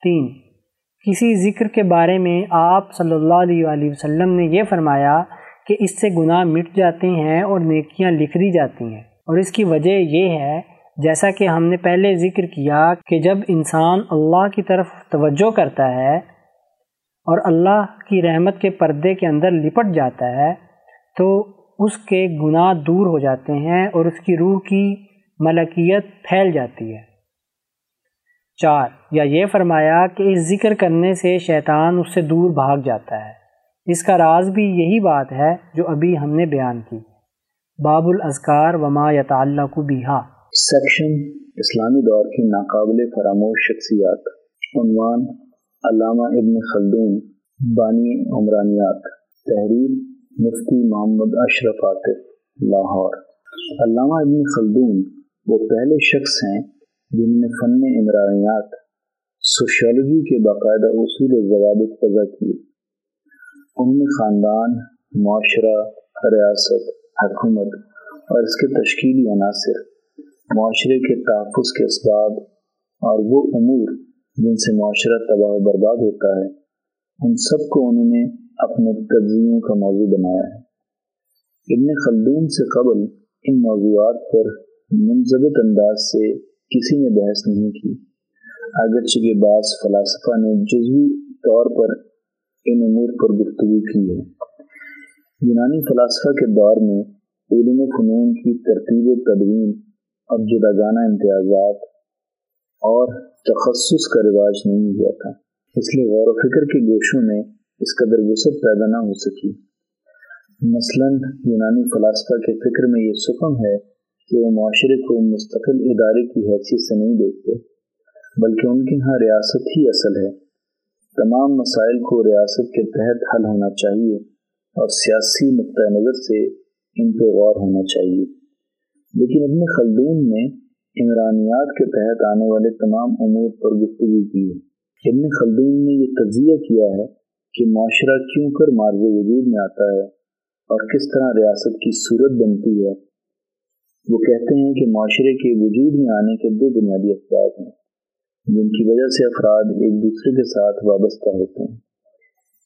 تین، کسی ذکر کے بارے میں آپ صلی اللہ علیہ وآلہ وسلم نے یہ فرمایا کہ اس سے گناہ مٹ جاتے ہیں اور نیکیاں لکھ دی جاتی ہیں۔ اور اس کی وجہ یہ ہے، جیسا کہ ہم نے پہلے ذکر کیا کہ جب انسان اللہ کی طرف توجہ کرتا ہے اور اللہ کی رحمت کے پردے کے اندر لپٹ جاتا ہے، تو اس کے گناہ دور ہو جاتے ہیں اور اس کی روح کی ملکیت پھیل جاتی ہے۔ چار، یا یہ فرمایا کہ اس ذکر کرنے سے شیطان اس سے دور بھاگ جاتا ہے۔ اس کا راز بھی یہی بات ہے جو ابھی ہم نے بیان کی۔ باب الاذکار وما یتعلق بیہا سیکشن اسلامی دور کی ناقابل فراموش شخصیات۔ عنوان علامہ ابن خلدون، بانی عمرانیات۔ تحریر مفتی محمد اشرف عاطف، لاہور۔ علامہ ابن خلدون وہ پہلے شخص ہیں جنہوں نے فن عمرانیات، سوشیولوجی کے باقاعدہ اصول و ضوابط وضع کیے۔ ان خاندان، معاشرہ، ریاست، حکومت اور اس کے تشکیلی عناصر، معاشرے کے تحفظ کے اسباب اور وہ امور جن سے معاشرہ تباہ و برباد ہوتا ہے، ان سب کو انہوں نے اپنے تجزیوں کا موضوع بنایا ہے۔ ابن خلدون سے قبل ان موضوعات پر منضبط انداز سے کسی نے بحث نہیں کی، اگرچہ کے بعض فلاسفہ نے جزوی طور پر ان امور پر گفتگو کی ہے۔ یونانی فلاسفہ کے دور میں علم فنون کی ترتیب و تدوین اور جداگانہ امتیازات اور تخصص کا رواج نہیں ہوا تھا۔ اس لیے غور و فکر کے گوشوں میں اس قدر وسعت پیدا نہ ہو سکی۔ مثلا یونانی فلاسفہ کے فکر میں یہ سکم ہے کہ وہ معاشرے کو مستقل ادارے کی حیثیت سے نہیں دیکھتے، بلکہ ان کے ہاں ریاست ہی اصل ہے۔ تمام مسائل کو ریاست کے تحت حل ہونا چاہیے اور سیاسی نقطۂ نظر سے ان پہ غور ہونا چاہیے۔ لیکن ابن خلدون نے عمرانیات کے تحت آنے والے تمام امور پر گفتگو کی ہے۔ ابن خلدون نے یہ تجزیہ کیا ہے کہ معاشرہ کیوں کر مارز وجود میں آتا ہے اور کس طرح ریاست کی صورت بنتی ہے۔ وہ کہتے ہیں کہ معاشرے کے وجود میں آنے کے دو بنیادی افراد ہیں۔ جن کی وجہ سے افراد ایک دوسرے کے ساتھ وابستہ ہوتے ہیں۔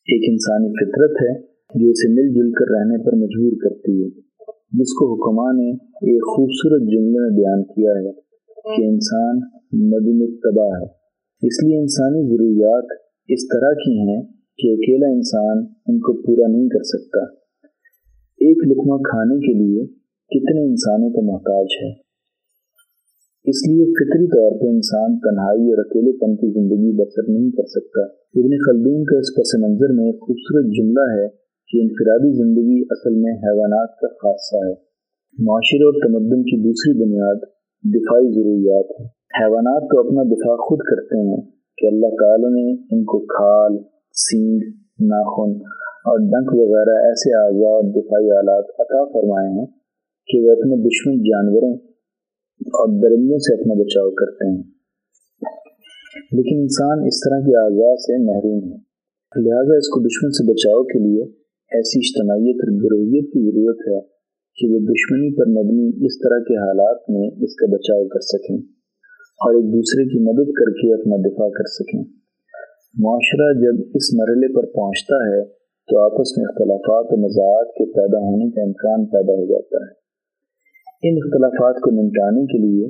ایک انسانی فطرت ہے جو اسے مل جل کر رہنے پر مجبور کرتی ہے، جس کو حکماں نے ایک خوبصورت جملے میں بیان کیا ہے کہ انسان ندم تباہ ہے۔ اس لیے انسانی ضروریات اس طرح کی ہیں کہ اکیلا انسان ان کو پورا نہیں کر سکتا۔ ایک لقمہ کھانے کے لیے کتنے انسانوں کا محتاج ہے۔ اس لیے فطری طور پہ انسان تنہائی اور اکیلے پن کی زندگی بسر نہیں کر سکتا۔ ابن خلدون کا اس پس منظر میں خوبصورت جملہ ہے کہ انفرادی زندگی اصل میں حیوانات کا خاصہ ہے۔ معاشرے اور تمدن کی دوسری بنیاد دفاعی ضروریات ہے حیوانات تو اپنا دفاع خود کرتے ہیں کہ اللہ تعالی نے ان کو کھال، سینگ، ناخن اور ڈنک وغیرہ ایسے اعضاء اور دفاعی آلات عطا فرمائے ہیں کہ وہ اپنے دشمن جانوروں اور درندوں سے اپنا بچاؤ کرتے ہیں۔ لیکن انسان اس طرح کی اعضاء سے محروم ہے۔ لہذا اس کو دشمن سے بچاؤ کے لیے ایسی اجتماعیت اور گروہیت کی ضرورت ہے کہ وہ دشمنی پر مبنی اس طرح کے حالات میں اس کا بچاؤ کر سکیں اور ایک دوسرے کی مدد کر کے اپنا دفاع کر سکیں۔ معاشرہ جب اس مرحلے پر پہنچتا ہے تو آپس میں اختلافات و نزاعات کے پیدا ہونے کا امکان پیدا ہو جاتا ہے۔ ان اختلافات کو نمٹانے کے لیے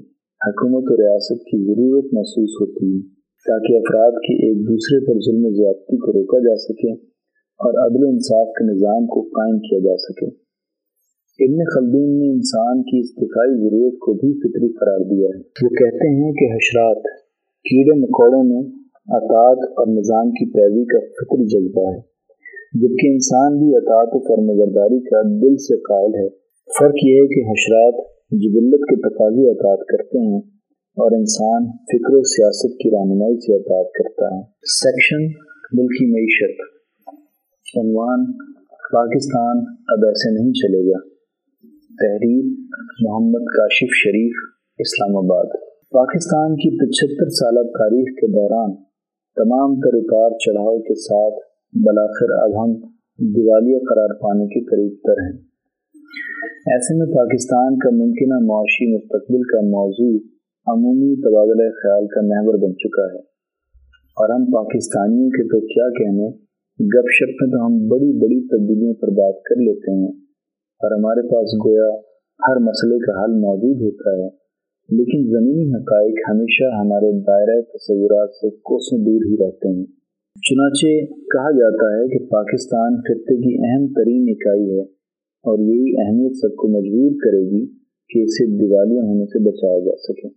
حکومت و ریاست کی ضرورت محسوس ہوتی ہے، تاکہ افراد کی ایک دوسرے پر ظلم و زیادتی کو روکا جا سکے اور عدل و انصاف کے نظام کو قائم کیا جا سکے۔ ابن خلدون نے انسان کی استفاعی ضرورت کو بھی فطری قرار دیا ہے۔ وہ کہتے ہیں کہ حشرات، کیڑے مکوڑوں میں اطاعت اور نظام کی پیروی کا فطری جذبہ ہے، جبکہ انسان بھی اطاعت و فرمبرداری کا دل سے قائل ہے۔ فرق یہ ہے کہ حشرات جبلت کے تقاضی اطاعت کرتے ہیں اور انسان فکر و سیاست کی رہنمائی سے اطاعت کرتا ہے۔ سیکشن ملکی معیشت۔ عنوان پاکستان اب ایسے نہیں چلے گا۔ تحریر محمد کاشف شریف، اسلام آباد۔ پاکستان کی پچہتر سالہ تاریخ کے دوران تمام تر اتار چڑھاؤ کے ساتھ بلاخر اب ہم دیوالیہ قرار پانے کے قریب تر ہیں۔ ایسے میں پاکستان کا ممکنہ معاشی مستقبل کا موضوع عمومی تبادلہ خیال کا محور بن چکا ہے۔ اور ہم پاکستانیوں کے تو کیا کہنے، گپ شپ میں تو ہم بڑی بڑی تبدیلیوں پر بات کر لیتے ہیں۔ اور ہمارے پاس گویا ہر مسئلے کا حل موجود ہوتا ہے۔ لیکن زمینی حقائق ہمیشہ ہمارے دائرہ تصورات سے کوسوں دور ہی رہتے ہیں۔ چنانچہ کہا جاتا ہے کہ پاکستان خطے کی اہم ترین اکائی ہے۔ اور یہی اہمیت سب کو مجبور کرے گی کہ اسے دیوالیاں ہونے سے بچایا جا سکے۔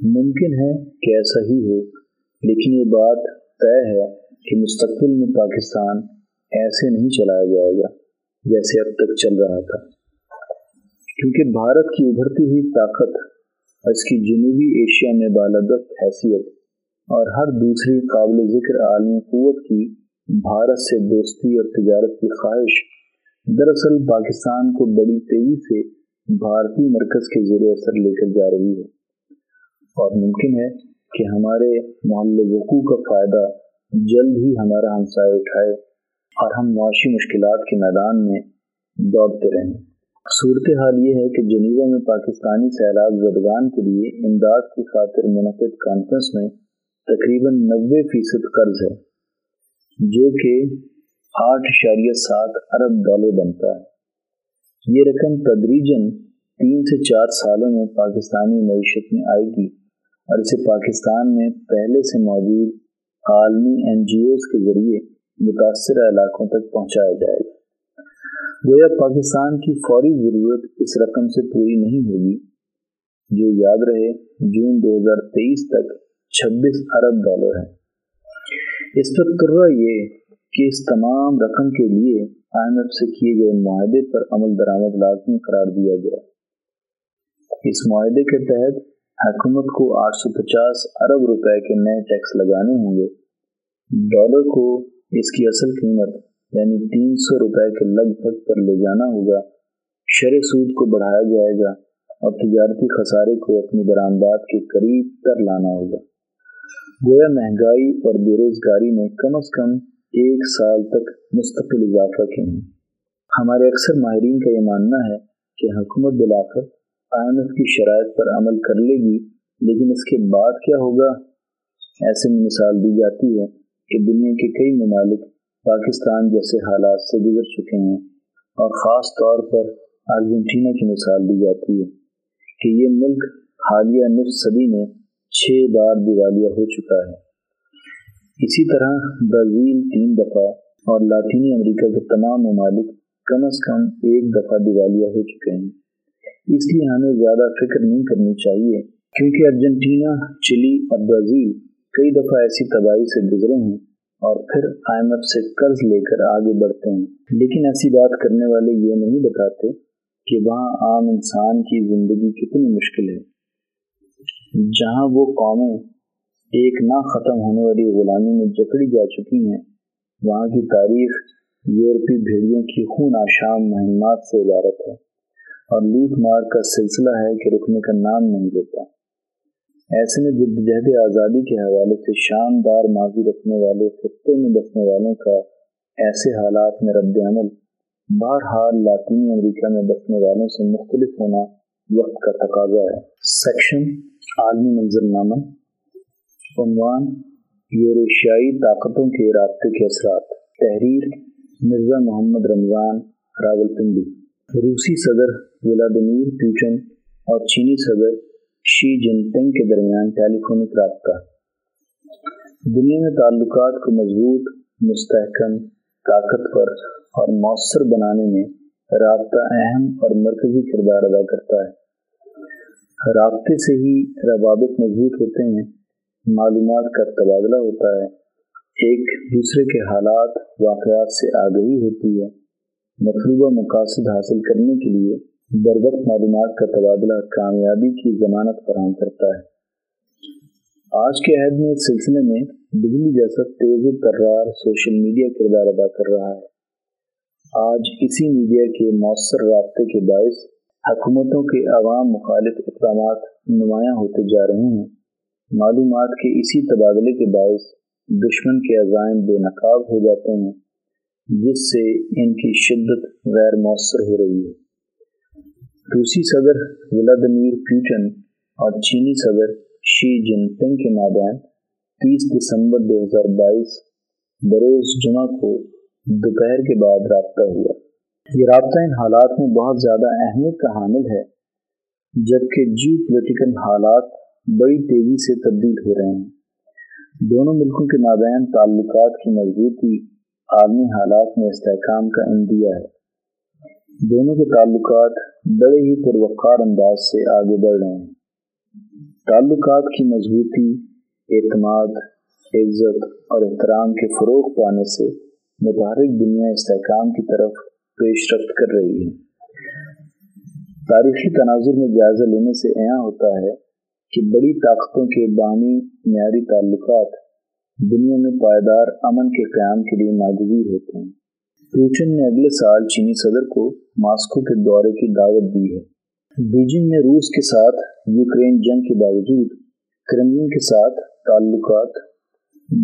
ممکن ہے کہ ایسا ہی ہو، لیکن یہ بات طے ہے کہ مستقبل میں پاکستان ایسے نہیں چلایا جائے گا جیسے اب تک چل رہا تھا۔ کیونکہ بھارت کی ابھرتی ہوئی طاقت اس کی جنوبی ایشیا میں بالادست حیثیت اور ہر دوسری قابل ذکر عالمی قوت کی بھارت سے دوستی اور تجارت کی خواہش دراصل پاکستان کو بڑی تیزی سے بھارتی مرکز کے زیر اثر لے کر جا رہی ہے۔ اور ممکن ہے کہ ہمارے محل وقوع کا فائدہ جلد ہی ہمارا ہمسائے اٹھائے اور ہم معاشی مشکلات کے میدان میں دوڑتے رہیں۔ صورت حال یہ ہے کہ جنیوا میں پاکستانی سیلاب زدگان کے لیے امداد کی خاطر منعقد کانفرنس میں تقریباً نوے فیصد قرض ہے، جو کہ آٹھ اشاریہ سات ارب ڈالر بنتا ہے۔ یہ رقم تدریجن تین سے چار سالوں میں پاکستانی معیشت میں آئے گی اور اسے پاکستان میں پہلے سے موجود عالمی این جی اوز کے ذریعے متاثرہ علاقوں تک پہنچایا جائے گا۔ گویا پاکستان کی فوری ضرورت اس رقم سے پوری نہیں ہوگی۔ جو یاد رہے، جون دو ہزار تیئیس تک چھبیس ارب ڈالر ہے۔ اس پر ترہ یہ کہ اس تمام رقم کے لیے آئی ایم ایف سے کیے گئے معاہدے پر عمل درآمد لازمی قرار دیا گیا۔ اس معاہدے کے تحت حکومت کو آٹھ سو پچاس ارب روپے کے نئے ٹیکس لگانے ہوں گے۔ ڈالر کو اس کی اصل قیمت یعنی تین سو روپے کے لگ بھگ پر لے جانا ہوگا۔ شرح سود کو بڑھایا جائے گا اور تجارتی خسارے کو اپنی برآمدات کے قریب تر لانا ہوگا۔ گویا مہنگائی اور بے روزگاری میں کم از کم ایک سال تک مستقل اضافہ کے ہیں۔ ہمارے اکثر ماہرین کا یہ ماننا ہے کہ حکومت بلاخر ایم ایف کی شرائط پر عمل کر لے گی، لیکن اس کے بعد کیا ہوگا؟ ایسے میں مثال دی جاتی ہے کہ دنیا کے کئی ممالک پاکستان جیسے حالات سے گزر چکے ہیں اور خاص طور پر ارجنٹینا کی مثال دی جاتی ہے کہ یہ ملک حالیہ نصف صدی میں چھ بار دیوالیہ ہو چکا ہے۔ اسی طرح برازیل تین دفعہ اور لاطینی امریکہ کے تمام ممالک کم از کم ایک دفعہ دیوالیہ ہو چکے ہیں۔ اس لیے ہمیں زیادہ فکر نہیں کرنی چاہیے کیونکہ ارجنٹینا، چلی اور برازیل کئی دفعہ ایسی تباہی سے گزرے ہیں اور پھر آئی ایم ایف سے قرض لے کر آگے بڑھتے ہیں۔ لیکن ایسی بات کرنے والے یہ نہیں بتاتے کہ وہاں عام انسان کی زندگی کتنی مشکل ہے۔ جہاں وہ قومیں ایک نہ ختم ہونے والی غلامی میں جکڑی جا چکی ہیں۔ وہاں کی تاریخ یورپی بھیڑیوں کی خون آشام مہمات سے عبارت ہے اور لوٹ مار کا سلسلہ ہے کہ رکنے کا نام نہیں لیتا۔ ایسے میں جد جہد آزادی کے حوالے سے شاندار ماضی رکھنے والے، خطے میں بسنے والوں کا ایسے حالات میں رد عمل، بہرحال لاطینی امریکہ میں بسنے والوں سے مختلف ہونا وقت کا تقاضا ہے۔ سیکشن، عالمی منظر نامہ عنوان یوریشیائی طاقتوں کے رابطے کے اثرات۔ تحریر مرزا محمد رمضان راول پنڈی روسی صدر ولادمیر پیوٹن اور چینی صدر شی جن پنگ کے درمیان ٹیلی فونک رابطہ۔ دنیا میں تعلقات کو مضبوط، مستحکم طاقتور اور مؤثر بنانے میں رابطہ اہم اور مرکزی کردار ادا کرتا ہے۔ رابطے سے ہی روابط مضبوط ہوتے ہیں۔ معلومات کا تبادلہ ہوتا ہے۔ ایک دوسرے کے حالات، واقعات سے آگہی ہوتی ہے۔ مطلوبہ مقاصد حاصل کرنے کے لیے بر معلومات کا تبادلہ کامیابی کی ضمانت فراہم کرتا ہے۔ آج کے عہد میں اس سلسلے میں بجلی جیسا تیز و ترار سوشل میڈیا کردار ادا کر رہا ہے۔ آج اسی میڈیا کے مؤثر رابطے کے باعث حکومتوں کے عوام مخالف اقدامات نمایاں ہوتے جا رہے ہیں۔ معلومات کے اسی تبادلے کے باعث دشمن کے عزائم بے نقاب ہو جاتے ہیں، جس سے ان کی شدت غیر مؤثر ہو رہی ہے۔ روسی صدر ولادمیر پیوٹن اور چینی صدر شی جن پنگ کے مابین تیس دسمبر دو ہزار بائیس بروز جمعہ کو دوپہر کے بعد رابطہ ہوا۔ یہ رابطہ ان حالات میں بہت زیادہ اہمیت کا حامل ہے، جبکہ جیو پولیٹیکل حالات بڑی تیزی سے تبدیل ہو رہے ہیں۔ دونوں ملکوں کے مابین تعلقات کی مضبوطی عالمی حالات میں استحکام کا اندیا ہے۔ دونوں کے تعلقات بڑے ہی پروقار انداز سے آگے بڑھ رہے ہیں۔ تعلقات کی مضبوطی، اعتماد، عزت اور احترام کے فروغ پانے سے متحرک دنیا استحکام کی طرف پیش رفت کر رہی ہے۔ تاریخی تناظر میں جائزہ لینے سے عیاں ہوتا ہے کہ بڑی طاقتوں کے بامی معیاری تعلقات دنیا میں پائیدار امن کے قیام کے لیے ناگزیر ہوتے ہیں۔ پوٹن نے اگلے سال چینی صدر کو ماسکو کے دورے کی دعوت دی ہے۔ بیجنگ نے روس کے ساتھ یوکرین جنگ کے باوجود کرملن کے ساتھ تعلقات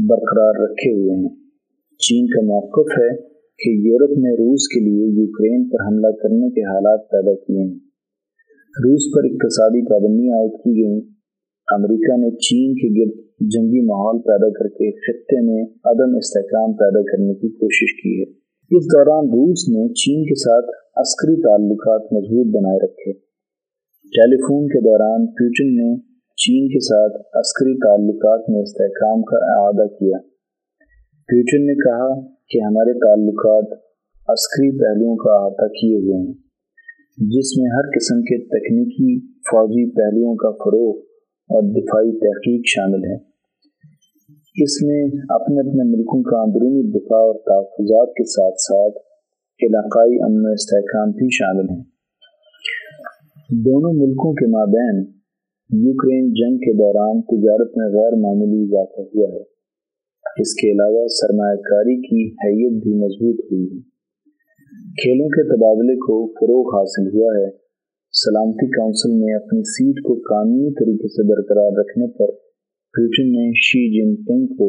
برقرار رکھے ہوئے ہیں۔ چین کا موقف ہے کہ یورپ نے روس کے لیے یوکرین پر حملہ کرنے کے حالات پیدا کیے ہیں۔ روس پر اقتصادی پابندیاں عائد کی گئیں۔ امریکہ نے چین کے گرد جنگی ماحول پیدا کر کے خطے میں عدم استحکام پیدا کرنے کی کوشش کی ہے۔ اس دوران روس نے چین کے ساتھ عسکری تعلقات مضبوط بنائے رکھے۔ ٹیلی فون کے دوران پیوٹن نے چین کے ساتھ عسکری تعلقات میں استحکام کا اعادہ کیا۔ پیوٹن نے کہا کہ ہمارے تعلقات عسکری پہلوؤں کا احاطہ کیے ہوئے ہیں، جس میں ہر قسم کے تکنیکی فوجی پہلوؤں کا فروغ اور دفاعی تحقیق شامل ہے۔ اس میں اپنے اپنے ملکوں کا اندرونی دفاع اور تحفظات کے ساتھ ساتھ علاقائی امن و استحکام بھی شامل ہیں۔ دونوں ملکوں کے مابین یوکرین جنگ کے دوران تجارت میں غیر معمولی اضافہ ہوا ہے۔ اس کے علاوہ سرمایہ کاری کی حیت بھی مضبوط ہوئی ہے۔ کھیلوں کے تبادلے کو فروغ حاصل ہوا ہے۔ سلامتی کونسل میں اپنی سیٹ کو قانونی طریقے سے برقرار رکھنے پر پیوٹن نے شی جن پنگ کو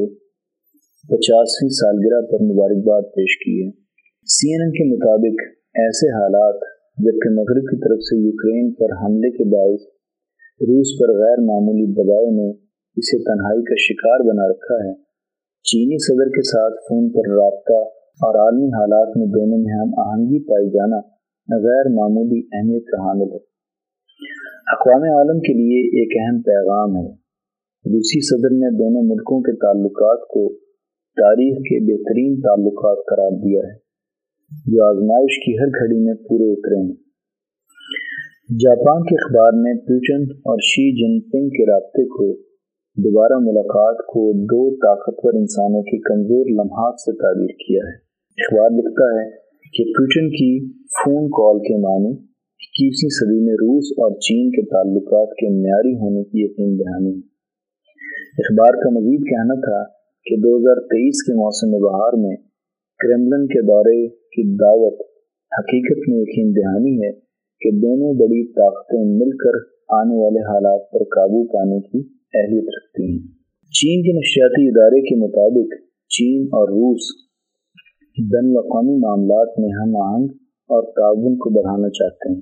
پچاسویں سالگرہ پر مبارکباد پیش کی ہے۔ سی این این کے مطابق ایسے حالات جبکہ مغرب کی طرف سے یوکرین پر حملے کے باعث روس پر غیر معمولی دباؤ نے اسے تنہائی کا شکار بنا رکھا ہے، چینی صدر کے ساتھ فون پر رابطہ اور عالمی حالات میں دونوں میں ہم آہنگی پائی جانا غیر معمولی اہمیت کا حامل ہے۔ اقوام عالم کے لیے ایک اہم پیغام ہے۔ روسی صدر نے دونوں ملکوں کے تعلقات کو تاریخ کے بہترین تعلقات قرار دیا ہے۔ جو آزمائش کی ہر گھڑی میں پورے اترے ہیں۔ جاپان کے اخبار نے پیوٹن اور شی جن پنگ کے رابطے کو دوبارہ ملاقات کو دو طاقتور انسانوں کی کمزور لمحات سے تعبیر کیا ہے۔ اخبار لکھتا ہے کہ پیوٹن کی فون کال کے معنی اکیسویں صدی میں روس اور چین کے تعلقات کے معیاری ہونے کی یقین دہانی اخبار کا مزید کہنا تھا کہ دو ہزار تیئیس کے موسم بہار میں کریملن کے دورے کی دعوت حقیقت میں یقین دہانی ہے کہ دونوں بڑی طاقتیں مل کر آنے والے حالات پر قابو پانے کی اہلیت رکھتی ہیں۔ چین کے نشریاتی ادارے کے مطابق چین اور روس بین الاقوامی معاملات میں ہم آہنگ اور تعاون کو بڑھانا چاہتے ہیں۔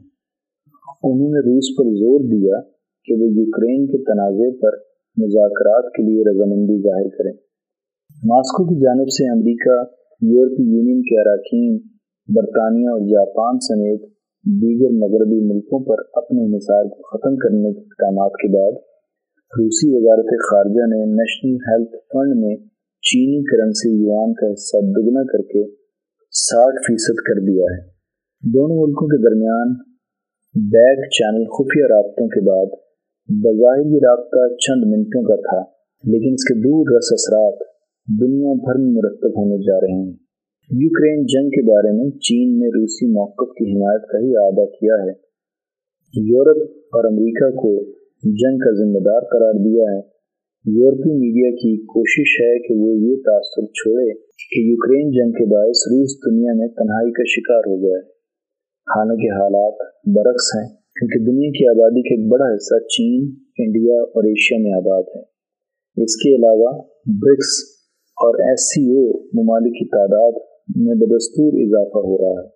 انہوں نے روس پر زور دیا کہ وہ یوکرین کے تنازع پر مذاکرات کے لیے رضامندی ظاہر کریں۔ ماسکو کی جانب سے امریکہ، یورپی یونین کے اراکین، برطانیہ اور جاپان سمیت دیگر مغربی ملکوں پر اپنے انحصار کو ختم کرنے کے اقدامات کے بعد، روسی وزارت خارجہ نے نیشنل ہیلتھ فنڈ میں چینی کرنسی یوان کا حصہ دگنا کر کے ساٹھ فیصد کر دیا ہے۔ دونوں ملکوں کے درمیان بیک چینل خفیہ رابطوں کے بعد بظاہر یہ رابطہ چند منٹوں کا تھا، لیکن اس کے دور رس اثرات دنیا بھر میں مرتب ہونے جا رہے ہیں۔ یوکرین جنگ کے بارے میں چین نے روسی موقف کی حمایت کا ہی اعادہ کیا ہے۔ یورپ اور امریکہ کو جنگ کا ذمہ دار قرار دیا ہے۔ یورپی میڈیا کی کوشش ہے کہ وہ یہ تاثر چھوڑے کہ یوکرین جنگ کے باعث روس دنیا میں تنہائی کا شکار ہو گیا ہے۔ حالانکہ حالات برعکس ہیں، کیونکہ دنیا کی آبادی کا ایک بڑا حصہ چین، انڈیا اور ایشیا میں آباد ہے۔ اس کے علاوہ برکس اور ایس سی او ممالک کی تعداد میں بدستور اضافہ ہو رہا ہے۔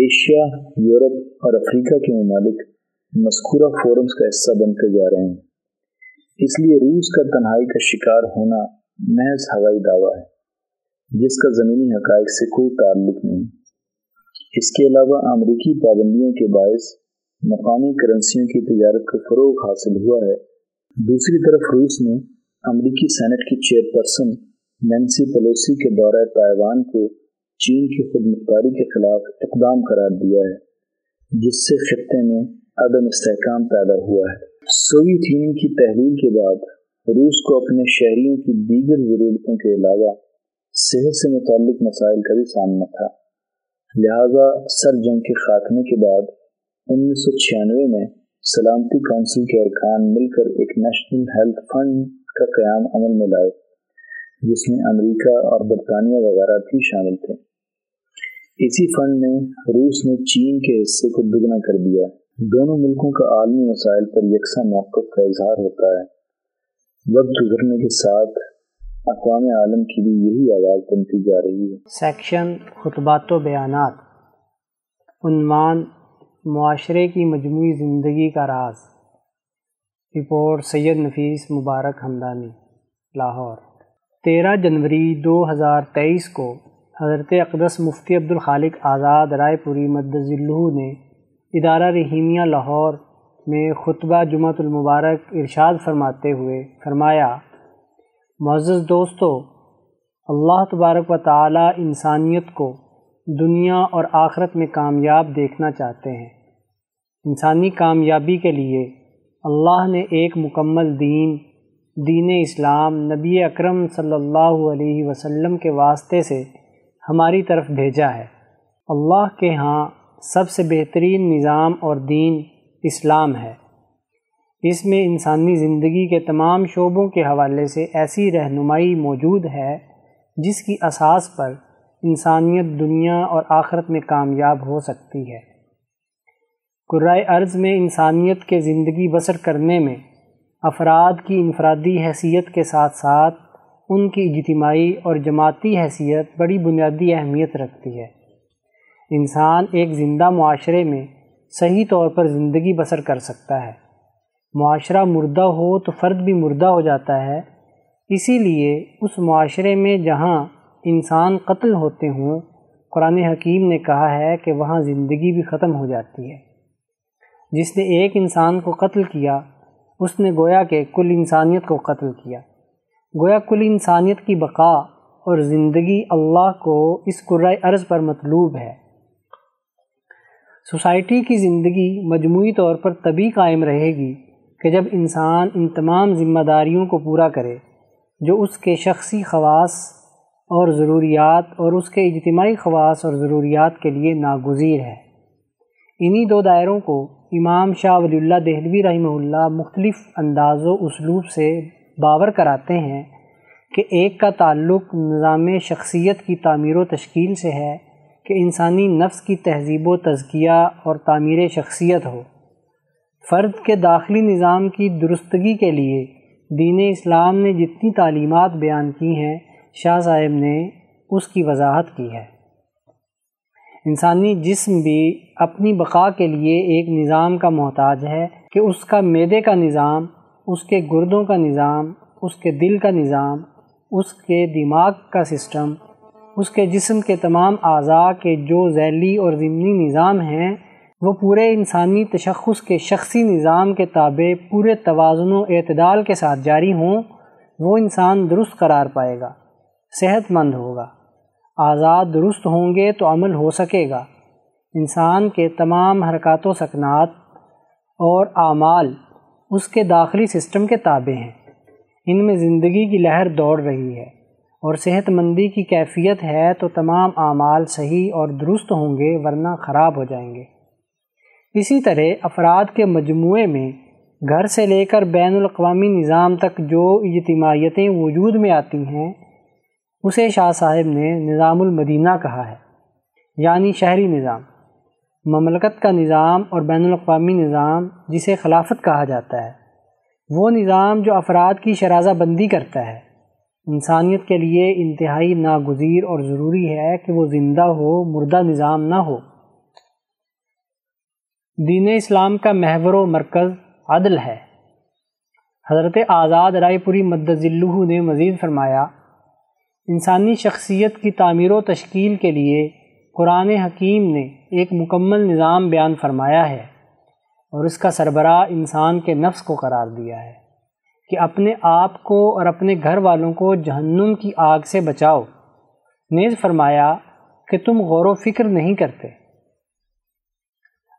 ایشیا، یورپ اور افریقہ کے ممالک مذکورہ فورمز کا حصہ بنتے جا رہے ہیں۔ اس لیے روس کا تنہائی کا شکار ہونا محض ہوائی دعویٰ ہے، جس کا زمینی حقائق سے کوئی تعلق نہیں۔ اس کے علاوہ امریکی پابندیوں کے باعث مقامی کرنسیوں کی تجارت کو فروغ حاصل ہوا ہے۔ دوسری طرف روس نے امریکی سینٹ کی چیئر پرسن نینسی پلوسی کے دورہ تائیوان کو چین کی خود مختاری کے خلاف اقدام قرار دیا ہے، جس سے خطے میں عدم استحکام پیدا ہوا ہے۔ سوویت یونین کی تحلیل کے بعد روس کو اپنے شہریوں کی دیگر ضرورتوں کے علاوہ صحت سے متعلق مسائل کا بھی سامنا تھا۔ لہذا سر جنگ کے خاتمے کے بعد انیس سو چھیانوے میں سلامتی کونسل کے ارکان مل کر ایک نیشنل ہیلتھ فنڈ کا قیام عمل میں لائے، جس میں امریکہ اور برطانیہ وغیرہ بھی شامل تھے۔ اسی فنڈ نے روس نے چین کے حصے کو دگنا کر دیا۔ دونوں ملکوں کا عالمی مسائل پر یکساں موقف کا اظہار ہوتا ہے۔ وقت گزرنے کے ساتھ اقوام عالم کی بھی یہی آواز بنتی جا رہی ہے۔ سیکشن، خطبات و بیانات۔ عنوان، معاشرے کی مجموعی زندگی کا راز۔ رپورٹ، سید نفیس مبارک ہمدانی، لاہور۔ تیرہ جنوری دو ہزار تیئیس کو حضرت اقدس مفتی عبدالخالق آزاد رائے پوری مدذلہ نے ادارہ رحیمیہ لاہور میں خطبہ جمعۃ المبارک ارشاد فرماتے ہوئے فرمایا، معزز دوستو، اللہ تبارک و تعالی انسانیت کو دنیا اور آخرت میں کامیاب دیکھنا چاہتے ہیں۔ انسانی کامیابی کے لیے اللہ نے ایک مکمل دین دین اسلام نبی اکرم صلی اللہ علیہ وسلم کے واسطے سے ہماری طرف بھیجا ہے۔ اللہ کے ہاں سب سے بہترین نظام اور دین اسلام ہے۔ اس میں انسانی زندگی کے تمام شعبوں کے حوالے سے ایسی رہنمائی موجود ہے جس کی اساس پر انسانیت دنیا اور آخرت میں کامیاب ہو سکتی ہے۔ قرائے ارض میں انسانیت کے زندگی بسر کرنے میں افراد کی انفرادی حیثیت کے ساتھ ساتھ ان کی اجتماعی اور جماعتی حیثیت بڑی بنیادی اہمیت رکھتی ہے۔ انسان ایک زندہ معاشرے میں صحیح طور پر زندگی بسر کر سکتا ہے۔ معاشرہ مردہ ہو تو فرد بھی مردہ ہو جاتا ہے۔ اسی لیے اس معاشرے میں جہاں انسان قتل ہوتے ہوں، قرآن حکیم نے کہا ہے کہ وہاں زندگی بھی ختم ہو جاتی ہے۔ جس نے ایک انسان کو قتل کیا، اس نے گویا کہ کل انسانیت کو قتل کیا۔ گویا کل انسانیت کی بقا اور زندگی اللہ کو اس قرۂۂ عرض پر مطلوب ہے۔ سوسائٹی کی زندگی مجموعی طور پر تبھی قائم رہے گی کہ جب انسان ان تمام ذمہ داریوں کو پورا کرے، جو اس کے شخصی خواص اور ضروریات اور اس کے اجتماعی خواص اور ضروریات کے لیے ناگزیر ہے۔ انہی دو دائروں کو امام شاہ ولی اللہ دہلوی رحمہ اللہ مختلف انداز و اسلوب سے باور کراتے ہیں کہ ایک کا تعلق نظام شخصیت کی تعمیر و تشکیل سے ہے کہ انسانی نفس کی تہذیب و تزکیہ اور تعمیر شخصیت ہو۔ فرد کے داخلی نظام کی درستگی کے لیے دین اسلام نے جتنی تعلیمات بیان کی ہیں، شاہ صاحب نے اس کی وضاحت کی ہے۔ انسانی جسم بھی اپنی بقا کے لیے ایک نظام کا محتاج ہے کہ اس کا میدے کا نظام، اس کے گردوں کا نظام، اس کے دل کا نظام، اس کے دماغ کا سسٹم اس کے جسم کے تمام اعضاء کے جو ذیلی اور ضمنی نظام ہیں، وہ پورے انسانی تشخص کے شخصی نظام کے تابع، پورے توازن و اعتدال کے ساتھ جاری ہوں، وہ انسان درست قرار پائے گا، صحت مند ہوگا۔ آزاد درست ہوں گے تو عمل ہو سکے گا۔ انسان کے تمام حرکات و سکنات اور اعمال اس کے داخلی سسٹم کے تابع ہیں۔ ان میں زندگی کی لہر دوڑ رہی ہے۔ اور صحت مندی کی کیفیت ہے تو تمام اعمال صحیح اور درست ہوں گے ورنہ خراب ہو جائیں گے۔ اسی طرح افراد کے مجموعے میں گھر سے لے کر بین الاقوامی نظام تک جو اجتماعیتیں وجود میں آتی ہیں، اسے شاہ صاحب نے نظام المدینہ کہا ہے یعنی شہری نظام۔ مملکت کا نظام اور بین الاقوامی نظام جسے خلافت کہا جاتا ہے، وہ نظام جو افراد کی شرازہ بندی کرتا ہے۔ انسانیت کے لیے انتہائی ناگزیر اور ضروری ہے کہ وہ زندہ ہو، مردہ نظام نہ ہو۔ دین اسلام کا محور و مرکز عدل ہے۔ حضرت آزاد رائے پوری مدذلہ نے مزید فرمایا، انسانی شخصیت کی تعمیر و تشکیل کے لیے قرآن حکیم نے ایک مکمل نظام بیان فرمایا ہے اور اس کا سربراہ انسان کے نفس کو قرار دیا ہے۔ کہ اپنے آپ کو اور اپنے گھر والوں کو جہنم کی آگ سے بچاؤ۔ نیز فرمایا کہ تم غور و فکر نہیں کرتے۔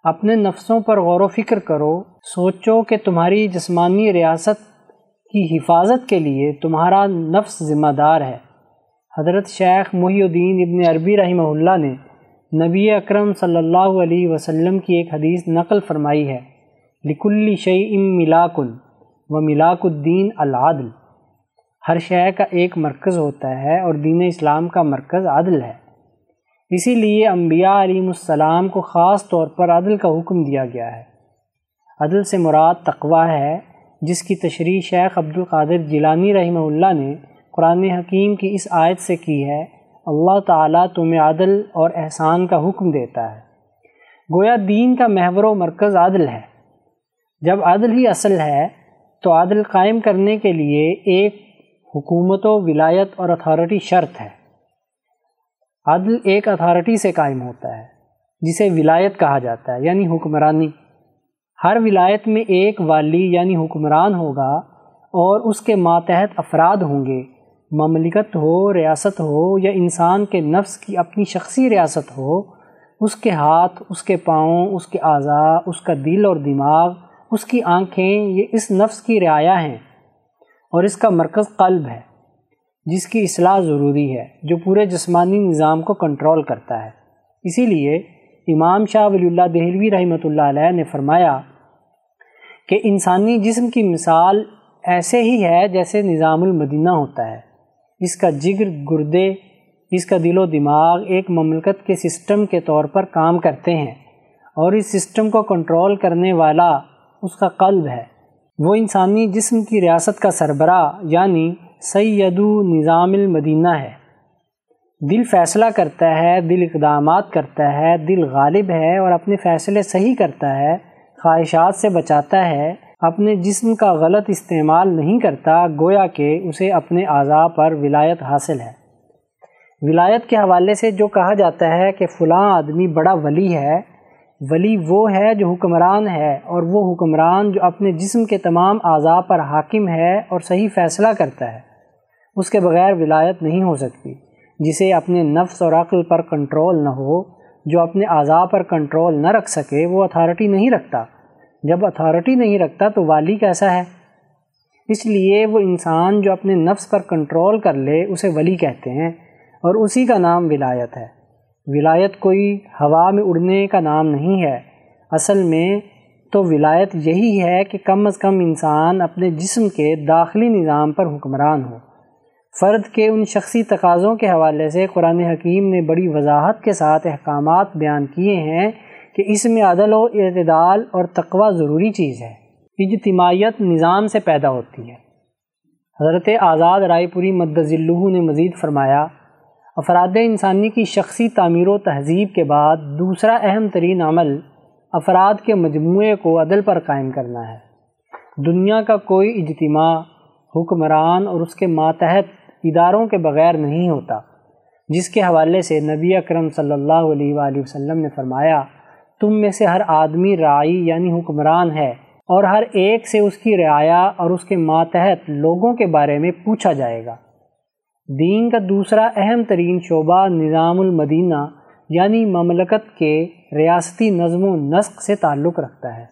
اپنے نفسوں پر غور و فکر کرو۔ سوچو کہ تمہاری جسمانی ریاست کی حفاظت کے لیے تمہارا نفس ذمہ دار ہے۔ حضرت شیخ محی الدین ابن عربی رحمہ اللہ نے نبی اکرم صلی اللہ علیہ وسلم کی ایک حدیث نقل فرمائی ہے۔ لکل شعی ام ملاکن۔ و ملاک الدین العدل۔ ہر شے کا ایک مرکز ہوتا ہے اور دین اسلام کا مرکز عدل ہے۔ اسی لیے انبیاء علیہ السلام کو خاص طور پر عدل کا حکم دیا گیا ہے۔ عدل سے مراد تقوی ہے، جس کی تشریح شیخ عبد القادر جیلانی رحمہ اللہ نے قرآن حکیم کی اس آیت سے کی ہے، اللہ تعالیٰ تمہیں عدل اور احسان کا حکم دیتا ہے۔ گویا دین کا محور و مرکز عدل ہے۔ جب عدل ہی اصل ہے تو عدل قائم کرنے کے لیے ایک حکومت و ولایت اور اتھارٹی شرط ہے۔ عدل ایک اتھارٹی سے قائم ہوتا ہے، جسے ولایت کہا جاتا ہے یعنی حکمرانی۔ ہر ولایت میں ایک والی یعنی حکمران ہوگا اور اس کے ماتحت افراد ہوں گے۔ مملکت ہو، ریاست ہو یا انسان کے نفس کی اپنی شخصی ریاست ہو، اس کے ہاتھ، اس کے پاؤں، اس کے اعضاء، اس کا دل اور دماغ اس کی آنکھیں یہ اس نفس کی رعایا ہیں اور اس کا مرکز قلب ہے، جس کی اصلاح ضروری ہے، جو پورے جسمانی نظام کو کنٹرول کرتا ہے۔ اسی لیے امام شاہ ولی اللہ دہلوی رحمۃ اللہ علیہ نے فرمایا کہ انسانی جسم کی مثال ایسے ہی ہے جیسے نظام المدینہ ہوتا ہے۔ اس کا جگر، گردے، اس کا دل و دماغ ایک مملکت کے سسٹم کے طور پر کام کرتے ہیں اور اس سسٹم کو کنٹرول کرنے والا اس کا قلب ہے۔ وہ انسانی جسم کی ریاست کا سربراہ یعنی سیدو نظام المدینہ ہے۔ دل فیصلہ کرتا ہے، دل اقدامات کرتا ہے، دل غالب ہے اور اپنے فیصلے صحیح کرتا ہے، خواہشات سے بچاتا ہے، اپنے جسم کا غلط استعمال نہیں کرتا، گویا کہ اسے اپنے اعضاء پر ولایت حاصل ہے۔ ولایت کے حوالے سے جو کہا جاتا ہے کہ فلاں آدمی بڑا ولی ہے ولی وہ ہے جو حکمران ہے اور وہ حکمران جو اپنے جسم کے تمام اعضاء پر حاکم ہے اور صحیح فیصلہ کرتا ہے۔ اس کے بغیر ولایت نہیں ہو سکتی، جسے اپنے نفس اور عقل پر کنٹرول نہ ہو، جو اپنے اعضاء پر کنٹرول نہ رکھ سکے، وہ اتھارٹی نہیں رکھتا۔ جب اتھارٹی نہیں رکھتا تو والی کیسا ہے؟ اس لیے وہ انسان جو اپنے نفس پر کنٹرول کر لے، اسے ولی کہتے ہیں اور اسی کا نام ولایت ہے۔ ولایت کوئی ہوا میں اڑنے کا نام نہیں ہے۔ اصل میں تو ولایت یہی ہے کہ کم از کم انسان اپنے جسم کے داخلی نظام پر حکمران ہو۔ فرد کے ان شخصی تقاضوں کے حوالے سے قرآن حکیم نے بڑی وضاحت کے ساتھ احکامات بیان کیے ہیں کہ اس میں عدل و اعتدال اور تقوی ضروری چیز ہے۔ اجتماعیت نظام سے پیدا ہوتی ہے۔ حضرت آزاد رائے پوری مدذلہ نے مزید فرمایا افراد انسانی کی شخصی تعمیر و تہذیب کے بعد دوسرا اہم ترین عمل افراد کے مجموعے کو عدل پر قائم کرنا ہے۔ دنیا کا کوئی اجتماع، حکمران اور اس کے ماتحت اداروں کے بغیر نہیں ہوتا، جس کے حوالے سے نبی اکرم صلی اللہ علیہ وآلہ وسلم نے فرمایا، تم میں سے ہر آدمی رائی یعنی حکمران ہے اور ہر ایک سے اس کی رعایا اور اس کے ماتحت لوگوں کے بارے میں پوچھا جائے گا۔ دین کا دوسرا اہم ترین شعبہ نظام المدینہ یعنی مملکت کے ریاستی نظم و نسق سے تعلق رکھتا ہے۔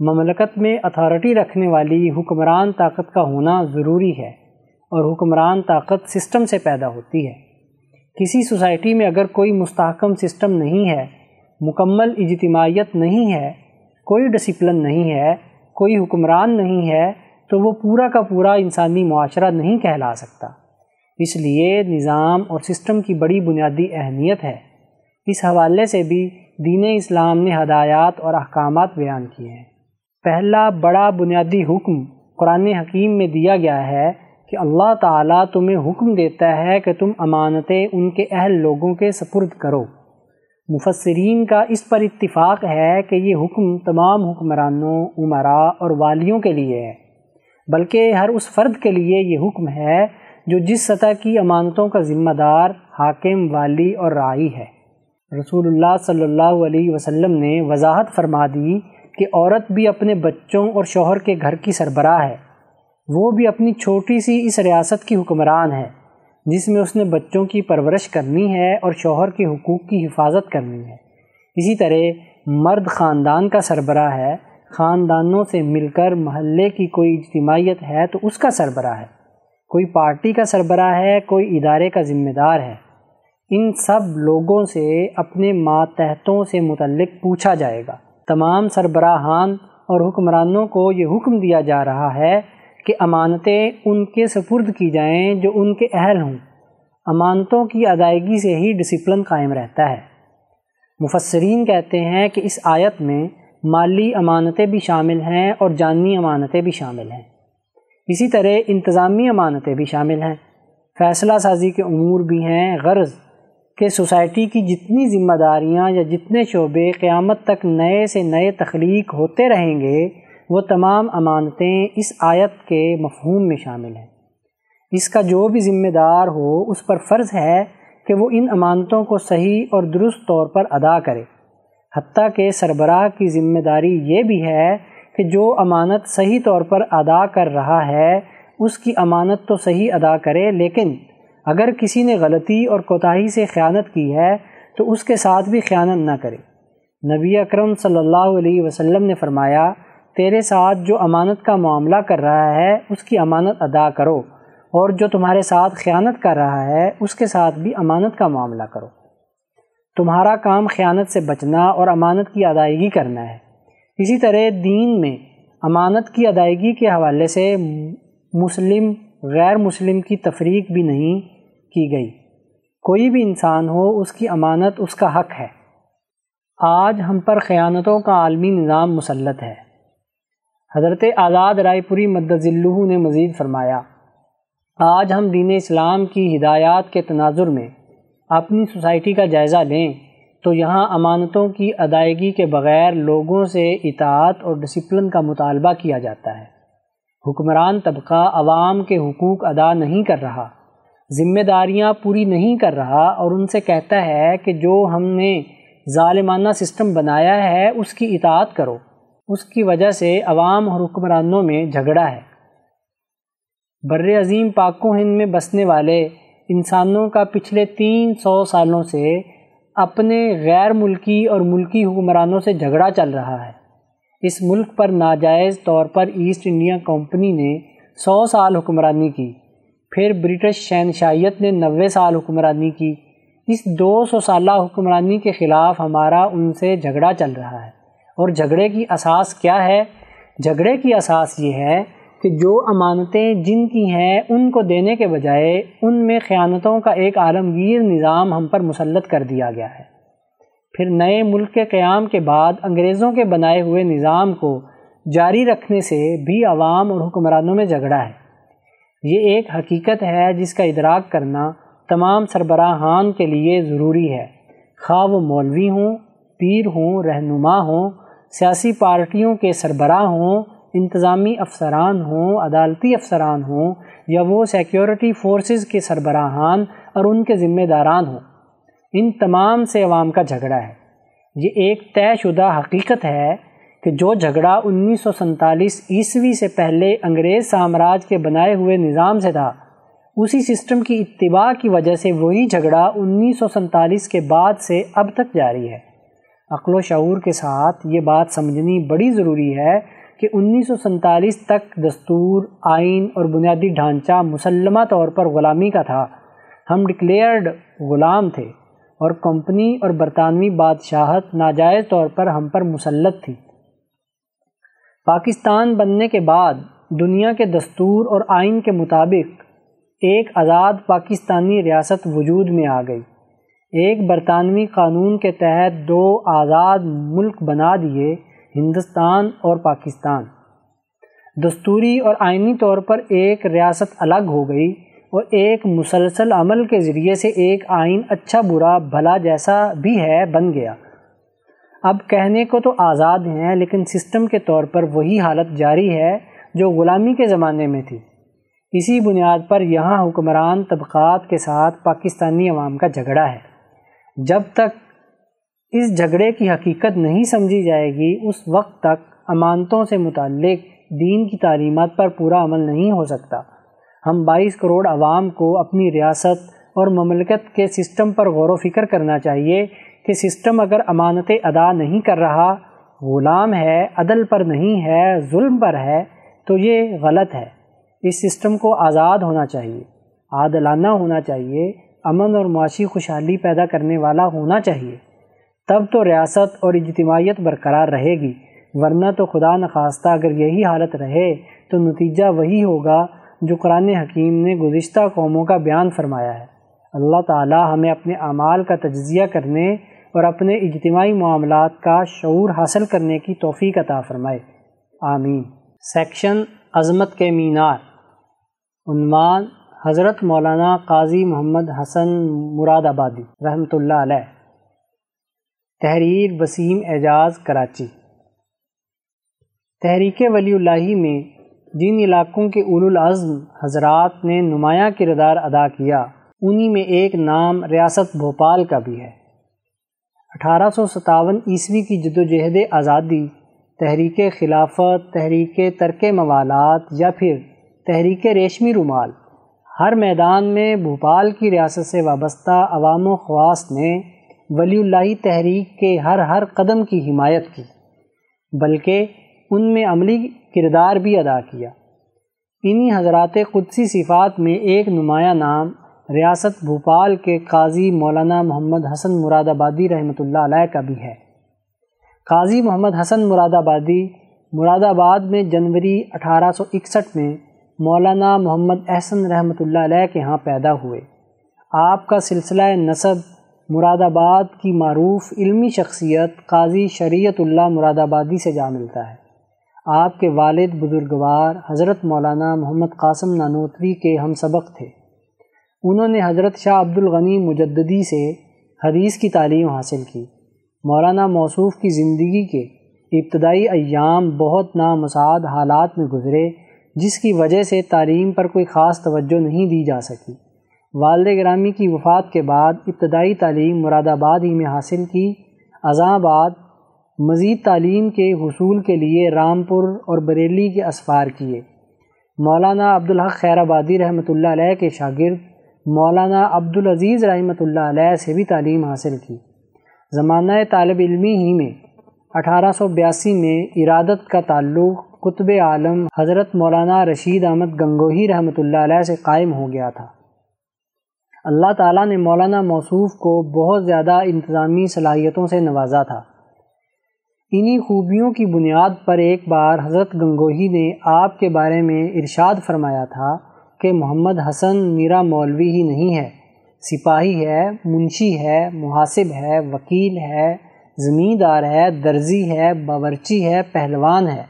مملکت میں اتھارٹی رکھنے والی حکمران طاقت کا ہونا ضروری ہے اور حکمران طاقت سسٹم سے پیدا ہوتی ہے۔ کسی سوسائٹی میں اگر کوئی مستحکم سسٹم نہیں ہے، مکمل اجتماعیت نہیں ہے، کوئی ڈسپلن نہیں ہے، کوئی حکمران نہیں ہے، تو وہ پورا کا پورا انسانی معاشرہ نہیں کہلا سکتا۔ اس لیے نظام اور سسٹم کی بڑی بنیادی اہمیت ہے۔ اس حوالے سے بھی دین اسلام نے ہدایات اور احکامات بیان کیے ہیں۔ پہلا بڑا بنیادی حکم قرآن حکیم میں دیا گیا ہے کہ اللہ تعالیٰ تمہیں حکم دیتا ہے کہ تم امانتیں ان کے اہل لوگوں کے سپرد کرو۔ مفسرین کا اس پر اتفاق ہے کہ یہ حکم تمام حکمرانوں عمراء اور والیوں کے لیے ہے، بلکہ ہر اس فرد کے لیے یہ حکم ہے جو جس سطح کی امانتوں کا ذمہ دار، حاکم، والی اور رائی ہے۔ رسول اللہ صلی اللہ علیہ وسلم نے وضاحت فرما دی کہ عورت بھی اپنے بچوں اور شوہر کے گھر کی سربراہ ہے۔ وہ بھی اپنی چھوٹی سی اس ریاست کی حکمران ہے، جس میں اس نے بچوں کی پرورش کرنی ہے اور شوہر کے حقوق کی حفاظت کرنی ہے۔ اسی طرح مرد خاندان کا سربراہ ہے، خاندانوں سے مل کر محلے کی کوئی اجتماعیت ہے تو اس کا سربراہ ہے۔ کوئی پارٹی کا سربراہ ہے، کوئی ادارے کا ذمہ دار ہے۔ ان سب لوگوں سے اپنے ماتحتوں سے متعلق پوچھا جائے گا۔ تمام سربراہان اور حکمرانوں کو یہ حکم دیا جا رہا ہے کہ امانتیں ان کے سپرد کی جائیں جو ان کے اہل ہوں۔ امانتوں کی ادائیگی سے ہی ڈسپلن قائم رہتا ہے۔ مفسرین کہتے ہیں کہ اس آیت میں مالی امانتیں بھی شامل ہیں اور جانی امانتیں بھی شامل ہیں۔ اسی طرح انتظامی امانتیں بھی شامل ہیں۔ فیصلہ سازی کے امور بھی ہیں۔ غرض کہ سوسائٹی کی جتنی ذمہ داریاں یا جتنے شعبے قیامت تک نئے سے نئے تخلیق ہوتے رہیں گے، وہ تمام امانتیں اس آیت کے مفہوم میں شامل ہیں۔ اس کا جو بھی ذمہ دار ہو، اس پر فرض ہے کہ وہ ان امانتوں کو صحیح اور درست طور پر ادا کرے۔ حتیٰ کہ سربراہ کی ذمہ داری یہ بھی ہے کہ جو امانت صحیح طور پر ادا کر رہا ہے، اس کی امانت تو صحیح ادا کرے، لیکن اگر کسی نے غلطی اور کوتاہی سے خیانت کی ہے، تو اس کے ساتھ بھی خیانت نہ کرے۔ نبی اکرم صلی اللہ علیہ وسلم نے فرمایا، تیرے ساتھ جو امانت کا معاملہ کر رہا ہے، اس کی امانت ادا کرو، اور جو تمہارے ساتھ خیانت کر رہا ہے، اس کے ساتھ بھی امانت کا معاملہ کرو۔ تمہارا کام خیانت سے بچنا اور امانت کی ادائیگی کرنا ہے۔ اسی طرح دین میں امانت کی ادائیگی کے حوالے سے مسلم، غیر مسلم کی تفریق بھی نہیں کی گئی۔ کوئی بھی انسان ہو، اس کی امانت، اس کا حق ہے۔ آج ہم پر خیانتوں کا عالمی نظام مسلط ہے۔ حضرت آزاد رائے پوری مدذلہ نے مزید فرمایا، آج ہم دین اسلام کی ہدایات کے تناظر میں اپنی سوسائٹی کا جائزہ لیں۔ تو یہاں امانتوں کی ادائیگی کے بغیر لوگوں سے اطاعت اور ڈسپلن کا مطالبہ کیا جاتا ہے۔ حکمران طبقہ عوام کے حقوق ادا نہیں کر رہا۔ ذمہ داریاں پوری نہیں کر رہا اور ان سے کہتا ہے کہ جو ہم نے ظالمانہ سسٹم بنایا ہے، اس کی اطاعت کرو۔ اس کی وجہ سے عوام اور حکمرانوں میں جھگڑا ہے۔ بر عظیم پاک و ہند میں بسنے والے انسانوں کا پچھلے تین سو سالوں سے اپنے غیر ملکی اور ملکی حکمرانوں سے جھگڑا چل رہا ہے۔ اس ملک پر ناجائز طور پر ایسٹ انڈیا کمپنی نے سو سال حکمرانی کی، پھر برٹش شہنشائیت نے نوے سال حکمرانی کی۔ اس دو سو سالہ حکمرانی کے خلاف ہمارا ان سے جھگڑا چل رہا ہے۔ اور جھگڑے کی اساس کیا ہے؟ جھگڑے کی اساس یہ ہے کہ جو امانتیں جن کی ہیں ان کو دینے کے بجائے ان میں خیانتوں کا ایک عالمگیر نظام ہم پر مسلط کر دیا گیا ہے۔ پھر نئے ملک کے قیام کے بعد انگریزوں کے بنائے ہوئے نظام کو جاری رکھنے سے بھی عوام اور حکمرانوں میں جھگڑا ہے۔ یہ ایک حقیقت ہے جس کا ادراک کرنا تمام سربراہان کے لیے ضروری ہے۔ خواہ وہ مولوی ہوں، پیر ہوں، رہنما ہوں، سیاسی پارٹیوں کے سربراہ ہوں انتظامی افسران ہوں، عدالتی افسران ہوں، یا وہ سیکیورٹی فورسز کے سربراہان اور ان کے ذمہ داران ہوں۔ ان تمام سے عوام کا جھگڑا ہے۔ یہ ایک طے شدہ حقیقت ہے کہ جو جھگڑا انیس سو سنتالیس عیسوی سے پہلے انگریز سامراج کے بنائے ہوئے نظام سے تھا، اسی سسٹم کی اتباع کی وجہ سے وہی جھگڑا انیس سو سنتالیس کے بعد سے اب تک جاری ہے۔ عقل و شعور کے ساتھ یہ بات سمجھنی بڑی ضروری ہے کہ انیس سو سنتالیس تک دستور، آئین اور بنیادی ڈھانچہ مسلمہ طور پر غلامی کا تھا۔ ہم ڈکلیئرڈ غلام تھے اور کمپنی اور برطانوی بادشاہت ناجائز طور پر ہم پر مسلط تھی۔ پاکستان بننے کے بعد دنیا کے دستور اور آئین کے مطابق ایک آزاد پاکستانی ریاست وجود میں آ گئی۔ ایک برطانوی قانون کے تحت دو آزاد ملک بنا دیے۔ ہندوستان اور پاکستان۔ دستوری اور آئینی طور پر ایک ریاست الگ ہو گئی اور ایک مسلسل عمل کے ذریعے سے ایک آئین اچھا برا بھلا جیسا بھی ہے بن گیا۔ اب کہنے کو تو آزاد ہیں، لیکن سسٹم کے طور پر وہی حالت جاری ہے جو غلامی کے زمانے میں تھی۔ اسی بنیاد پر یہاں حکمران طبقات کے ساتھ پاکستانی عوام کا جھگڑا ہے۔ جب تک اس جھگڑے کی حقیقت نہیں سمجھی جائے گی، اس وقت تک امانتوں سے متعلق دین کی تعلیمات پر پورا عمل نہیں ہو سکتا۔ ہم بائیس کروڑ عوام کو اپنی ریاست اور مملکت کے سسٹم پر غور و فکر کرنا چاہیے کہ سسٹم اگر امانتیں ادا نہیں کر رہا، غلام ہے، عدل پر نہیں ہے، ظلم پر ہے، تو یہ غلط ہے۔ اس سسٹم کو آزاد ہونا چاہیے، عادلانہ ہونا چاہیے، امن اور معاشی خوشحالی پیدا کرنے والا ہونا چاہیے۔ تب تو ریاست اور اجتماعیت برقرار رہے گی، ورنہ تو خدا نخواستہ اگر یہی حالت رہے تو نتیجہ وہی ہوگا جو قرآن حکیم نے گزشتہ قوموں کا بیان فرمایا ہے۔ اللہ تعالی ہمیں اپنے اعمال کا تجزیہ کرنے اور اپنے اجتماعی معاملات کا شعور حاصل کرنے کی توفیق عطا فرمائے۔ آمین۔ سیکشن عظمت کے مینار۔ عنوان حضرت مولانا قاضی محمد حسن مراد آبادی رحمۃ اللہ علیہ۔ تحریر وسیم اعجاز کراچی۔ تحریک ولی اللہ میں جن علاقوں کے اول العزم حضرات نے نمایاں کردار ادا کیا، انہی میں ایک نام ریاست بھوپال کا بھی ہے۔ اٹھارہ سو ستاون عیسوی کی جد و جہد آزادی، تحریک خلافت، تحریک ترک موالات یا پھر تحریک ریشمی رومال، ہر میدان میں بھوپال کی ریاست سے وابستہ عوام و خواص نے ولی اللہ تحریک کے ہر ہر قدم کی حمایت کی، بلکہ ان میں عملی کردار بھی ادا کیا۔ انہی حضرات قدسی صفات میں ایک نمایاں نام ریاست بھوپال کے قاضی مولانا محمد حسن مراد آبادی رحمۃ اللہ علیہ کا بھی ہے۔ قاضی محمد حسن مراد آبادی مراد آباد میں جنوری اٹھارہ سو اکسٹھ میں مولانا محمد احسن رحمۃ اللہ علیہ کے ہاں پیدا ہوئے۔ آپ کا سلسلہ نصب مراد آباد کی معروف علمی شخصیت قاضی شریعت اللہ مراد آبادی سے جا ملتا ہے۔ آپ کے والد بزرگوار حضرت مولانا محمد قاسم نانوتوی کے ہم سبق تھے۔ انہوں نے حضرت شاہ عبد الغنی مجددی سے حدیث کی تعلیم حاصل کی۔ مولانا موصوف کی زندگی کے ابتدائی ایام بہت نامساعد حالات میں گزرے، جس کی وجہ سے تعلیم پر کوئی خاص توجہ نہیں دی جا سکی۔ والد گرامی کی وفات کے بعد ابتدائی تعلیم مراد آباد ہی میں حاصل کی۔ ازاں آباد مزید تعلیم کے حصول کے لیے رامپور اور بریلی کے اسفار کیے۔ مولانا عبدالحق خیر آبادی رحمۃ اللہ علیہ کے شاگرد مولانا عبدالعزیز رحمۃ اللہ علیہ سے بھی تعلیم حاصل کی۔ زمانہ طالب علمی ہی میں اٹھارہ سو بیاسی میں ارادت کا تعلق قطب عالم حضرت مولانا رشید احمد گنگوہی رحمۃ اللہ علیہ سے قائم ہو گیا تھا۔ اللہ تعالیٰ نے مولانا موصوف کو بہت زیادہ انتظامی صلاحیتوں سے نوازا تھا۔ انہی خوبیوں کی بنیاد پر ایک بار حضرت گنگوہی نے آپ کے بارے میں ارشاد فرمایا تھا کہ محمد حسن میرا مولوی ہی نہیں ہے۔ سپاہی ہے، منشی ہے، محاسب ہے، وکیل ہے، زمیندار ہے، درزی ہے، باورچی ہے، پہلوان ہے۔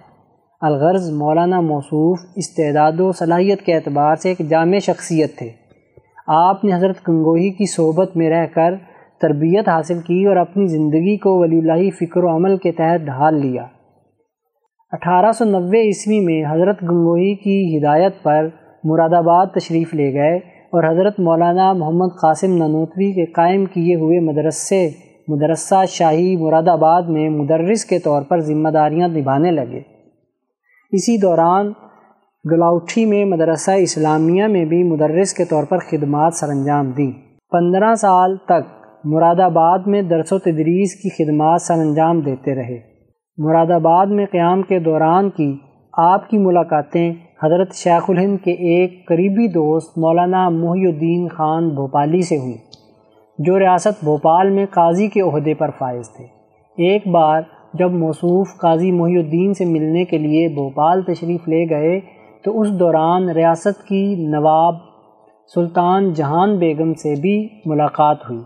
الغرض مولانا موصوف استعداد و صلاحیت کے اعتبار سے ایک جامع شخصیت تھے۔ آپ نے حضرت گنگوہی کی صحبت میں رہ کر تربیت حاصل کی اور اپنی زندگی کو ولی اللہ فکر و عمل کے تحت ڈھال لیا۔ اٹھارہ سو نوے عیسوی میں حضرت گنگوہی کی ہدایت پر مراد آباد تشریف لے گئے اور حضرت مولانا محمد قاسم ننوتوی کے قائم کیے ہوئے مدرسے مدرسہ شاہی مراد آباد میں مدرس کے طور پر ذمہ داریاں نبھانے لگے۔ اسی دوران گلاؤٹھی میں مدرسہ اسلامیہ میں بھی مدرس کے طور پر خدمات سر انجام دیں۔ پندرہ سال تک مراد آباد میں درس و تدریس کی خدمات سر انجام دیتے رہے۔ مراد آباد میں قیام کے دوران کی آپ کی ملاقاتیں حضرت شیخ الہند کے ایک قریبی دوست مولانا محی الدین خان بھوپالی سے ہوئیں، جو ریاست بھوپال میں قاضی کے عہدے پر فائز تھے۔ ایک بار جب موصوف قاضی محی الدین سے ملنے کے لیے بھوپال تشریف لے گئے تو اس دوران ریاست کی نواب سلطان جہان بیگم سے بھی ملاقات ہوئی۔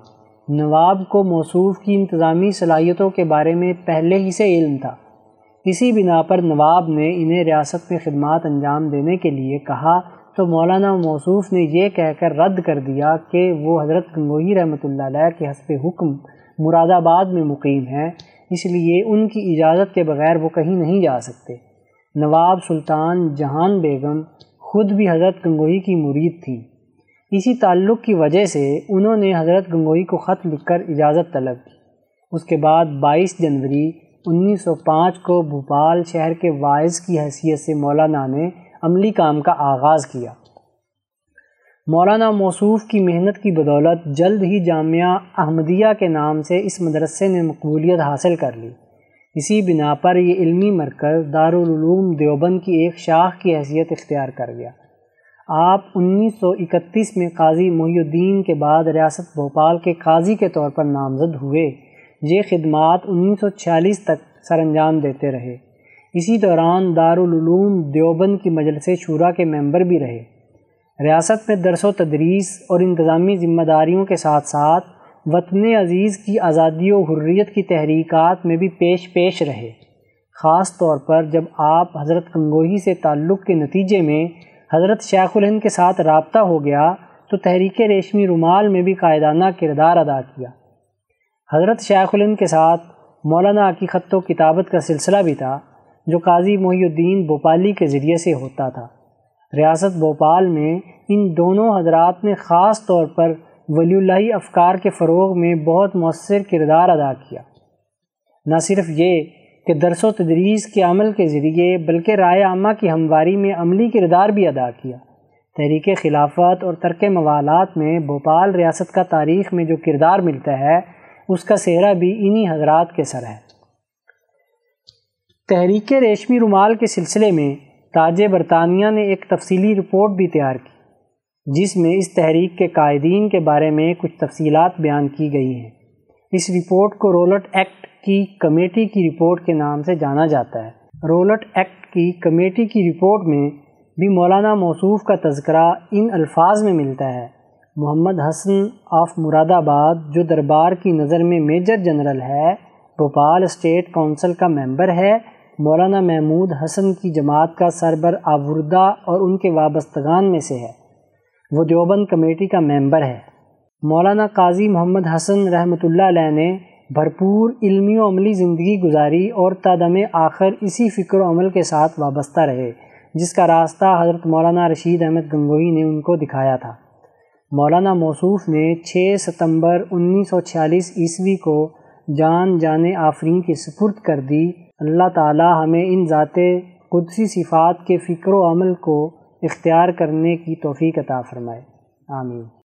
نواب کو موصوف کی انتظامی صلاحیتوں کے بارے میں پہلے ہی سے علم تھا۔ اسی بنا پر نواب نے انہیں ریاست میں خدمات انجام دینے کے لیے کہا تو مولانا موصوف نے یہ کہہ کر رد کر دیا کہ وہ حضرت گنگوئی رحمۃ اللہ علیہ کے حسب حکم مراد آباد میں مقیم ہیں، اس لیے ان کی اجازت کے بغیر وہ کہیں نہیں جا سکتے۔ نواب سلطان جہان بیگم خود بھی حضرت گنگوئی کی مرید تھیں اسی تعلق کی وجہ سے انہوں نے حضرت گنگوئی کو خط لکھ کر اجازت طلب کی۔ اس کے بعد بائیس جنوری انیس سو پانچ کو بھوپال شہر کے وائز کی حیثیت سے مولانا نے عملی کام کا آغاز کیا۔ مولانا موصوف کی محنت کی بدولت جلد ہی جامعہ احمدیہ کے نام سے اس مدرسے نے مقبولیت حاصل کر لی۔ اسی بنا پر یہ علمی مرکز دارالعلوم دیوبند کی ایک شاخ کی حیثیت اختیار کر گیا۔ آپ انیس سو اکتیس میں قاضی محی الدین کے بعد ریاست بھوپال کے قاضی کے طور پر نامزد ہوئے۔ یہ خدمات انیس سو چھیالیس تک سر انجام دیتے رہے۔ اسی دوران دارالعلوم دیوبند کی مجلس شورا کے ممبر بھی رہے۔ ریاست میں درس و تدریس اور انتظامی ذمہ داریوں کے ساتھ ساتھ وطن عزیز کی آزادی و حریت کی تحریکات میں بھی پیش پیش رہے۔ خاص طور پر جب آپ حضرت کنگوہی سے تعلق کے نتیجے میں حضرت شیخ الہند کے ساتھ رابطہ ہو گیا تو تحریک ریشمی رومال میں بھی قائدانہ کردار ادا کیا۔ حضرت شیخ الہند کے ساتھ مولانا کی خط و کتابت کا سلسلہ بھی تھا، جو قاضی محی الدین بھوپالی کے ذریعے سے ہوتا تھا۔ ریاست بھوپال میں ان دونوں حضرات نے خاص طور پر ولی اللہ افکار کے فروغ میں بہت مؤثر کردار ادا کیا۔ نہ صرف یہ کہ درس و تدریس کے عمل کے ذریعے بلکہ رائے عامہ کی ہمواری میں عملی کردار بھی ادا کیا۔ تحریک خلافت اور ترک موالات میں بھوپال ریاست کا تاریخ میں جو کردار ملتا ہے، اس کا سہرا بھی انہی حضرات کے سر ہے۔ تحریک ریشمی رومال کے سلسلے میں تاج برطانیہ نے ایک تفصیلی رپورٹ بھی تیار کی۔ جس میں اس تحریک کے قائدین کے بارے میں کچھ تفصیلات بیان کی گئی ہیں۔ اس رپورٹ کو رولٹ ایکٹ کی کمیٹی کی رپورٹ کے نام سے جانا جاتا ہے۔ رولٹ ایکٹ کی کمیٹی کی رپورٹ میں بھی مولانا موصوف کا تذکرہ ان الفاظ میں ملتا ہے۔ محمد حسن آف مراد آباد، جو دربار کی نظر میں میجر جنرل ہے، بھوپال اسٹیٹ کونسل کا ممبر ہے۔ مولانا محمود حسن کی جماعت کا سربر آوردہ اور ان کے وابستگان میں سے ہے۔ وہ دیوبند کمیٹی کا ممبر ہے۔ مولانا قاضی محمد حسن رحمۃ اللہ علیہ نے بھرپور علمی و عملی زندگی گزاری اور تدم آخر اسی فکر و عمل کے ساتھ وابستہ رہے، جس کا راستہ حضرت مولانا رشید احمد گنگوئی نے ان کو دکھایا تھا۔ مولانا موصوف نے چھ ستمبر انیس سو چھیالیس عیسوی کو جان جان آفرین کی سپرد کر دی۔ اللہ تعالی ہمیں ان ذات قدسی صفات کے فکر و عمل کو اختیار کرنے کی توفیق عطا فرمائے۔ آمین۔